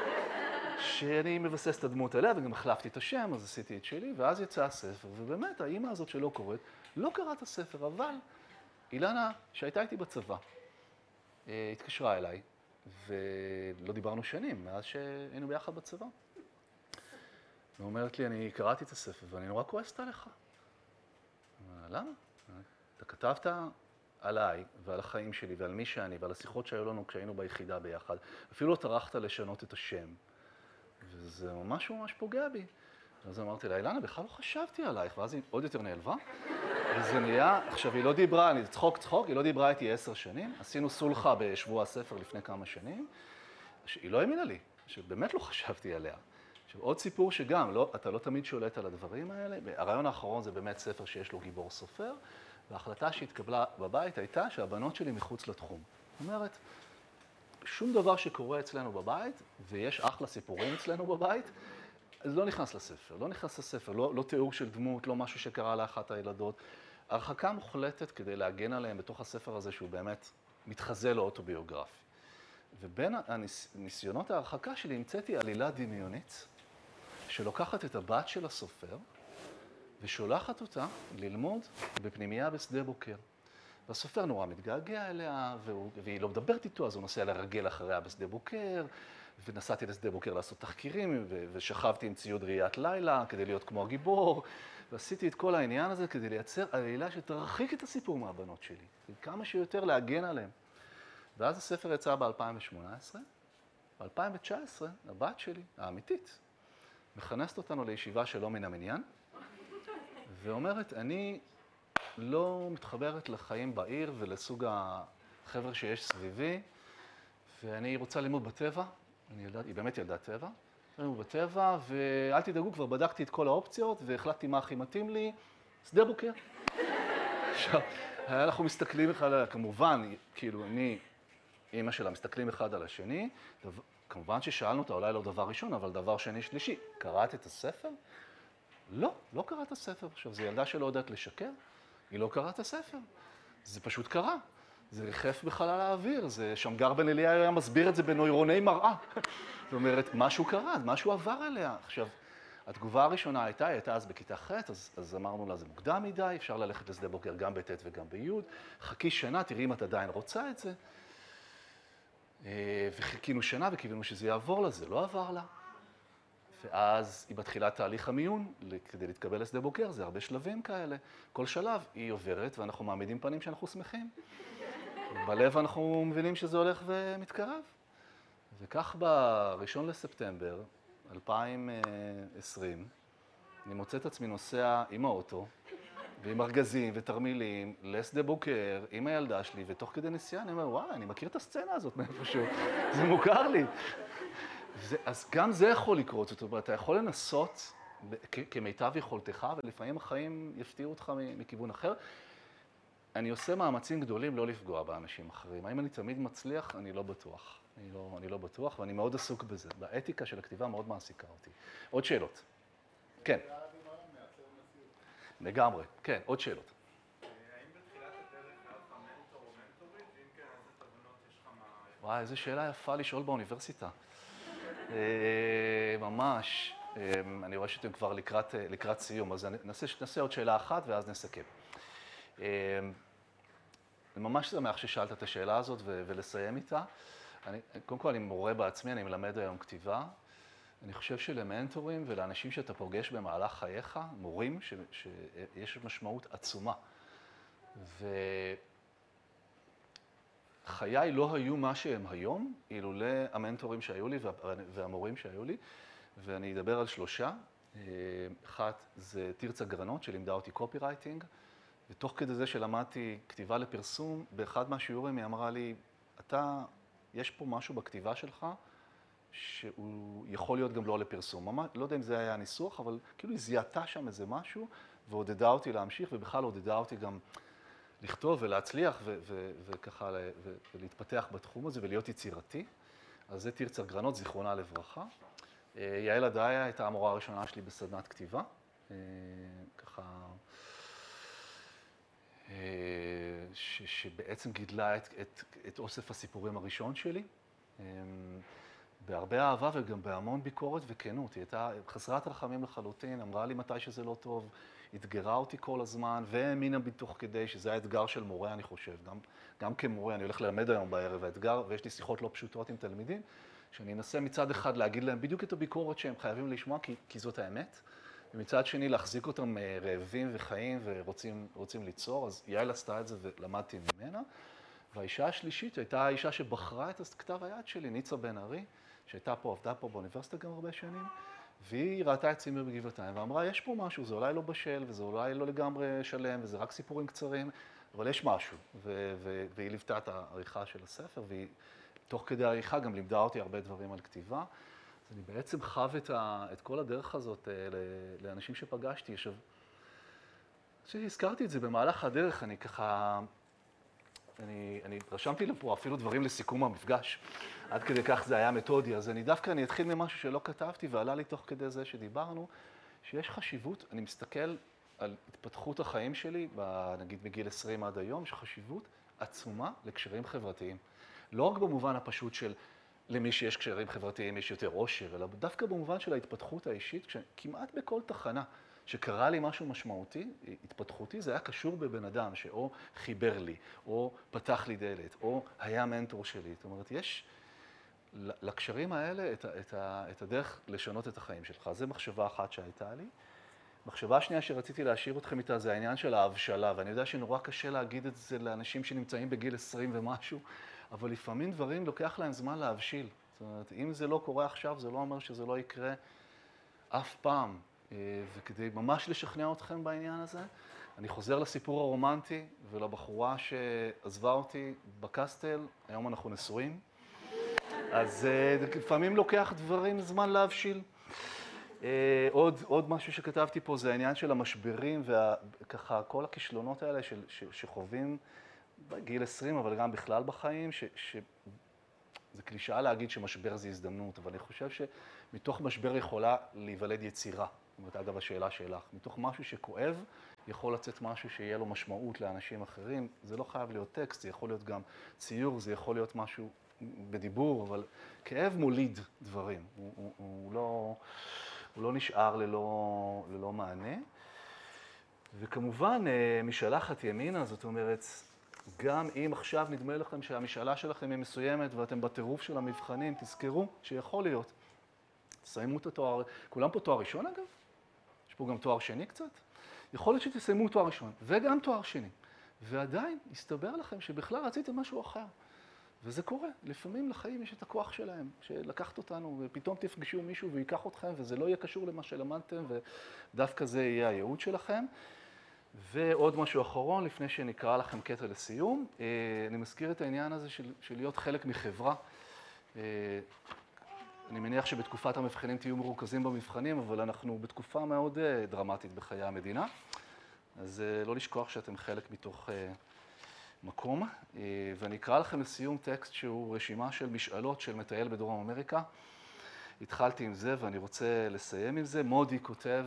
Speaker 3: שאני מבסס את הדמות עליה, וגם החלפתי את השם, אז עשיתי את שלי, ואז יצא הספר, ובאמת, האימא הזאת שלא קוראת, לא קראה את הספר, אבל אילנה, שהייתה איתי בצבא, אה, התקשרה אליי, ולא דיברנו שנים, מאז שהיינו ביחד בצבא. ואומרת לי, אני קראתי את הספר ואני נורא כועסת עליך. למה? אתה כתבת עליי ועל החיים שלי ועל מי שאני ועל השיחות שהיו לנו כשהיינו ביחידה ביחד. אפילו לא טרחת לשנות את השם. וזה ממש ממש פוגע בי. אז אמרתי לה, אילנה, בכלל לא חשבתי עלייך, ואז היא עוד יותר נעלבה. וזה נהיה, עכשיו היא לא דיברה, אני צחוק צחוק, היא לא דיברה איתי עשר שנים, עשינו סולחה בשבוע הספר לפני כמה שנים, היא לא האמינה לי, שבאמת לא חשבתי עליה. עכשיו, עוד סיפור שגם, לא, אתה לא תמיד שולט על הדברים האלה, הרעיון האחרון זה באמת ספר שיש לו גיבור סופר, וההחלטה שהתקבלה בבית הייתה שהבנות שלי מחוץ לתחום. זאת אומרת, שום דבר שקורה אצלנו בבית, ויש אחלה סיפורים אצלנו בבית, זה לא נכנס לספר, לא נכנס לספר, לא, לא תיאור של דמות, לא משהו שקרה לאחת הילדות. הרחקה מוחלטת כדי להגן עליהם בתוך הספר הזה, שהוא באמת מתחזה לאוטוביוגרפי. ובין הניסיונות ההרחקה שלי המצאתי עלילה דמיונית, שלוקחת את הבת של הסופר ושולחת אותה ללמוד בפנימייה בשדה בוקר. והסופר נורא מתגעגע אליה, והוא, והיא לא מדברת איתו, אז הוא נוסע לרגל אחריה בשדה בוקר, ונסעתי לשדה בוקר לעשות תחקירים, ושכבתי עם ציוד ראיית לילה כדי להיות כמו הגיבור, ועשיתי את כל העניין הזה כדי לייצר עלילה שתרחיק את הסיפור מהבנות שלי, וכמה שיותר להגן עליהן. ואז הספר יצא ב-2018, ב-2019 הבת שלי, האמיתית, מכנסת אותנו לישיבה שלא מן המניין, ואומרת, אני לא מתחברת לחיים בעיר ולסוג החבר'ה שיש סביבי, ואני רוצה ללמוד בטבע, אני ילד, היא באמת ילדת טבע, ללמוד בטבע, ואל תדאגו, כבר בדקתי את כל האופציות והחלטתי מה הכי מתאים לי, שדה בוקר. עכשיו, אנחנו מסתכלים אחד על, כמובן, כאילו, אני, אימא שלה, מסתכלים אחד על השני, כמובן ששאלנו אותה, אולי לא דבר ראשון, אבל דבר שני, שלישי, קראת את הספר? לא, לא קראת את הספר. עכשיו, זו ילדה שלא יודעת לשקר, היא לא קראה את הספר. זה פשוט קרה. זה ריחף בחלל האוויר, זה שמגר בן אליה היה מסביר את זה בנוירוני מראה. זאת אומרת, משהו קרה, משהו עבר אליה. עכשיו, התגובה הראשונה הייתה, היא הייתה אז בכיתה ח', אז, אז אמרנו לה, זה מוקדם מדי, אפשר ללכת לשדה בוקר גם בט' וגם בי', חכי שנה, תראי אם את עדיין רוצה את זה. אה, וחיכינו שנה וקיווינו שזה יעבור לה, זה לא עבר לה. ואז היא מתחילה תהליך המיון כדי להתקבל לשדה בוקר, זה הרבה שלבים כאלה. כל שלב היא עוברת ואנחנו מעמידים פנים שאנחנו שמחים. בלב אנחנו מבינים שזה הולך ומתקרב. וכך ב-1 לספטמבר 2020, אני מוצא את עצמי נוסע עם האוטו ועם ארגזים ותרמילים לשדה בוקר עם הילדה שלי, ותוך כדי נסיעה אני אומר, וואי, אני מכיר את הסצנה הזאת מאיפשהו, זה מוכר לי. זה, אז גם זה יכול לקרות, זאת אומרת, אתה יכול לנסות כמיטב יכולתך, ולפעמים החיים יפתיעו אותך מכיוון אחר. אני עושה מאמצים גדולים לא לפגוע באנשים אחרים. האם אני תמיד מצליח? אני לא בטוח. אני לא, אני לא בטוח, ואני מאוד עסוק בזה. באתיקה של הכתיבה מאוד מעסיקה אותי. עוד שאלות? כן. לגמרי, כן, עוד שאלות. וואי, איזה שאלה יפה לשאול באוניברסיטה. אה, ממש. אה, אני רואה שאתם כבר לקראת, אה, לקראת סיום, אז נעשה, נעשה עוד שאלה אחת ואז נסכם. אני ממש שמח ששאלת את השאלה הזאת ולסיים איתה. אני, קודם כל, אני מורה בעצמי, אני מלמד היום כתיבה, אני חושב שלמנטורים ולאנשים שאתה פוגש במהלך חייך, מורים, ש, שיש משמעות עצומה. וחיי לא היו מה שהם היום, אילולא המנטורים שהיו לי והמורים שהיו לי, ואני אדבר על שלושה. אחת זה תרצה גרנות, שלימדה אותי קופי רייטינג, ותוך כדי זה שלמדתי כתיבה לפרסום, באחד מהשיעורים היא אמרה לי, אתה, יש פה משהו בכתיבה שלך, שהוא יכול להיות גם לא לפרסום. ממש, לא יודע אם זה היה הניסוח, אבל כאילו היא זיהתה שם איזה משהו, ועודדה אותי להמשיך, ובכלל עודדה אותי גם לכתוב ולהצליח, וככה, ולהתפתח בתחום הזה ולהיות יצירתי. אז זה תרצה גרנות, זיכרונה לברכה. אה, יעל עדאיה הייתה המורה הראשונה שלי בסדנת כתיבה. אה, ככה... אה, ש, שבעצם גידלה את, את, את אוסף הסיפורים הראשון שלי. בהרבה אהבה וגם בהמון ביקורת וכנות. היא הייתה חסרת רחמים לחלוטין, אמרה לי מתי שזה לא טוב, אתגרה אותי כל הזמן, והאמינה בי תוך כדי, שזה האתגר של מורה, אני חושב. גם, גם כמורה, אני הולך ללמד היום בערב, האתגר, ויש לי שיחות לא פשוטות עם תלמידים, שאני אנסה מצד אחד להגיד להם בדיוק את הביקורת שהם חייבים לשמוע, כי, כי זאת האמת, ומצד שני להחזיק אותם אה, רעבים וחיים ורוצים ליצור, אז יעל עשתה את זה ולמדתי ממנה. והאישה השלישית הייתה האישה שבחרה את כתב היד שלי, ניצה בן ארי. שהייתה פה, עבדה פה באוניברסיטה גם הרבה שנים, והיא ראתה את צימר בגבעתיים ואמרה, יש פה משהו, זה אולי לא בשל, וזה אולי לא לגמרי שלם, וזה רק סיפורים קצרים, אבל יש משהו. ו- ו- והיא ליוותה את העריכה של הספר, והיא תוך כדי העריכה גם לימדה אותי הרבה דברים על כתיבה. אז אני בעצם חב את, ה- את כל הדרך הזאת אה, לאנשים שפגשתי. עכשיו, כשהזכרתי את זה במהלך הדרך, אני ככה אני, אני רשמתי לפה אפילו דברים לסיכום המפגש. עד כדי כך זה היה מתודי. אז אני דווקא, אני אתחיל ממשהו שלא כתבתי ועלה לי תוך כדי זה שדיברנו, שיש חשיבות, אני מסתכל על התפתחות החיים שלי, נגיד מגיל 20 עד היום, יש חשיבות עצומה לקשרים חברתיים. לא רק במובן הפשוט של למי שיש קשרים חברתיים יש יותר עושר, אלא דווקא במובן של ההתפתחות האישית, כמעט בכל תחנה. שקרה לי משהו משמעותי, התפתחותי, זה היה קשור בבן אדם שאו חיבר לי, או פתח לי דלת, או היה מנטור שלי. זאת אומרת, יש לקשרים האלה את, את, את הדרך לשנות את החיים שלך. זו מחשבה אחת שהייתה לי. מחשבה שנייה שרציתי להשאיר אתכם איתה זה העניין של ההבשלה, ואני יודע שנורא קשה להגיד את זה לאנשים שנמצאים בגיל 20 ומשהו, אבל לפעמים דברים לוקח להם זמן להבשיל. זאת אומרת, אם זה לא קורה עכשיו, זה לא אומר שזה לא יקרה אף פעם. אה, וכדי ממש לשכנע אתכם בעניין הזה, אני חוזר לסיפור הרומנטי ולבחורה שעזבה אותי בקסטל, היום אנחנו נשואים. אז אה, לפעמים לוקח דברים זמן להבשיל. אה, עוד, עוד משהו שכתבתי פה זה העניין של המשברים וככה כל הכישלונות האלה של, ש, שחווים בגיל 20, אבל גם בכלל בחיים, ש, ש, זה קלישאה להגיד שמשבר זה הזדמנות, אבל אני חושב שמתוך משבר יכולה להיוולד יצירה. זאת אומרת, אגב, השאלה שלך, מתוך משהו שכואב, יכול לצאת משהו שיהיה לו משמעות לאנשים אחרים. זה לא חייב להיות טקסט, זה יכול להיות גם ציור, זה יכול להיות משהו בדיבור, אבל כאב מוליד דברים. הוא, הוא, הוא, לא, הוא לא נשאר ללא, ללא מענה. וכמובן, אה, משלחת ימינה, זאת אומרת, גם אם עכשיו נדמה לכם שהמשאלה שלכם היא מסוימת ואתם בטירוף של המבחנים, תזכרו שיכול להיות. תסיימו את התואר, כולם פה תואר ראשון אגב? פה גם תואר שני קצת? יכול להיות שתסיימו תואר ראשון וגם תואר שני, ועדיין יסתבר לכם שבכלל רציתם משהו אחר. וזה קורה, לפעמים לחיים יש את הכוח שלהם, שלקחת אותנו, ופתאום תפגשו מישהו ויקח אתכם, וזה לא יהיה קשור למה שלמדתם, ודווקא זה יהיה הייעוד שלכם. ועוד משהו אחרון, לפני שנקרא לכם קטע לסיום, אה, אני מזכיר את העניין הזה של, של להיות חלק מחברה. אה, אני מניח שבתקופת המבחנים תהיו מרוכזים במבחנים, אבל אנחנו בתקופה מאוד אה, דרמטית בחיי המדינה, אז לא לשכוח שאתם חלק מתוך מקום. ואני אקרא לכם לסיום טקסט שהוא רשימה של משאלות של מטייל בדרום אמריקה. התחלתי עם זה ואני רוצה לסיים עם זה. מודי כותב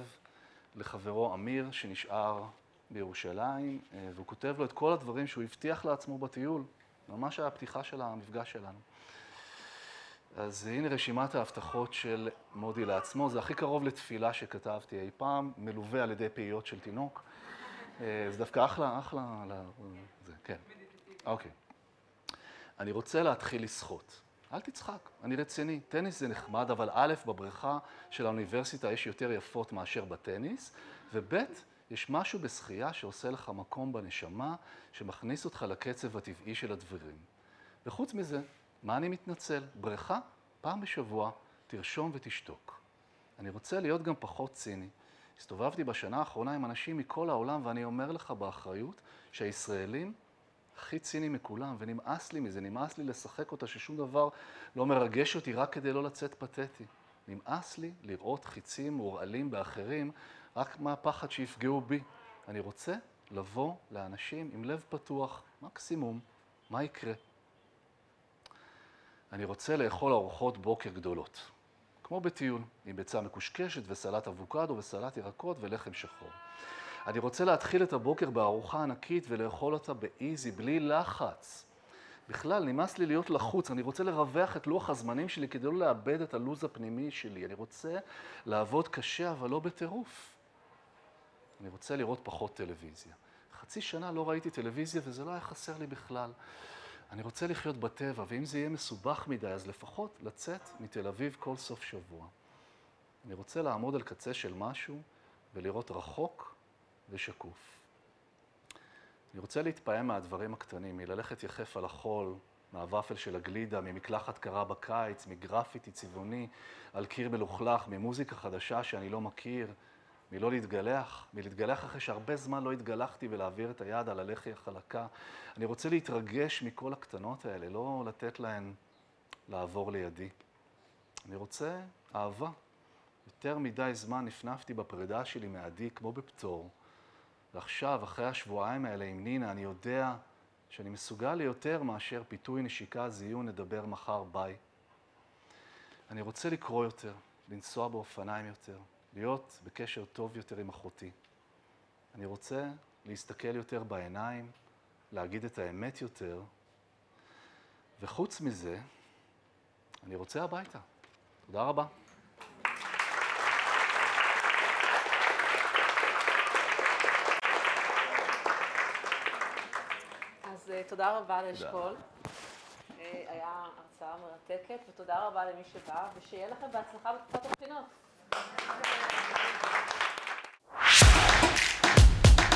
Speaker 3: לחברו אמיר, שנשאר בירושלים, אה, והוא כותב לו את כל הדברים שהוא הבטיח לעצמו בטיול, ממש הפתיחה של המפגש שלנו. אז הנה רשימת ההבטחות של מודי לעצמו, זה הכי קרוב לתפילה שכתבתי אי פעם, מלווה על ידי פעיות של תינוק. אה, זה דווקא אחלה, אחלה, זה, כן. אוקיי. אני רוצה להתחיל לשחות. אל תצחק, אני רציני. טניס זה נחמד, אבל א', בבריכה של האוניברסיטה יש יותר יפות מאשר בטניס, וב', יש משהו בשחייה שעושה לך מקום בנשמה, שמכניס אותך לקצב הטבעי של הדברים. וחוץ מזה, מה אני מתנצל? בריכה, פעם בשבוע, תרשום ותשתוק. אני רוצה להיות גם פחות ציני. הסתובבתי בשנה האחרונה עם אנשים מכל העולם, ואני אומר לך באחריות שהישראלים הכי ציניים מכולם, ונמאס לי מזה, נמאס לי לשחק אותה ששום דבר לא מרגש אותי רק כדי לא לצאת פתטי. נמאס לי לראות חיצים מורעלים באחרים רק מהפחד שיפגעו בי. אני רוצה לבוא לאנשים עם לב פתוח, מקסימום, מה יקרה? אני רוצה לאכול ארוחות בוקר גדולות, כמו בטיול, עם ביצה מקושקשת וסלט אבוקדו וסלט ירקות ולחם שחור. אני רוצה להתחיל את הבוקר בארוחה ענקית ולאכול אותה באיזי, בלי לחץ. בכלל, נמאס לי להיות לחוץ, אני רוצה לרווח את לוח הזמנים שלי כדי לא לאבד את הלו"ז הפנימי שלי. אני רוצה לעבוד קשה, אבל לא בטירוף. אני רוצה לראות פחות טלוויזיה. חצי שנה לא ראיתי טלוויזיה וזה לא היה חסר לי בכלל. אני רוצה לחיות בטבע, ואם זה יהיה מסובך מדי, אז לפחות לצאת מתל אביב כל סוף שבוע. אני רוצה לעמוד על קצה של משהו ולראות רחוק ושקוף. אני רוצה להתפעם מהדברים הקטנים, מללכת יחף על החול, מהוואפל של הגלידה, ממקלחת קרה בקיץ, מגרפיטי צבעוני על קיר מלוכלך, ממוזיקה חדשה שאני לא מכיר, מלא להתגלח, מלהתגלח אחרי שהרבה זמן לא התגלחתי ולהעביר את היד על הלחי החלקה. אני רוצה להתרגש מכל הקטנות האלה, לא לתת להן לעבור לידי. אני רוצה אהבה. יותר מדי זמן נפנפתי בפרידה שלי מעדי כמו בפטור. ועכשיו, אחרי השבועיים האלה עם נינה, אני יודע שאני מסוגל ליותר מאשר פיתוי, נשיקה, זיון, נדבר מחר, ביי. אני רוצה לקרוא יותר, לנסוע באופניים יותר, להיות בקשר טוב יותר עם אחותי. אני רוצה להסתכל יותר בעיניים, להגיד את האמת יותר, וחוץ מזה, אני רוצה הביתה. תודה רבה.
Speaker 2: אז אה, תודה רבה לאשכול. אה, היה הרצאה מרתקת, ותודה רבה למי שבא, ושיהיה לכם בהצלחה בתקופת הבחינות.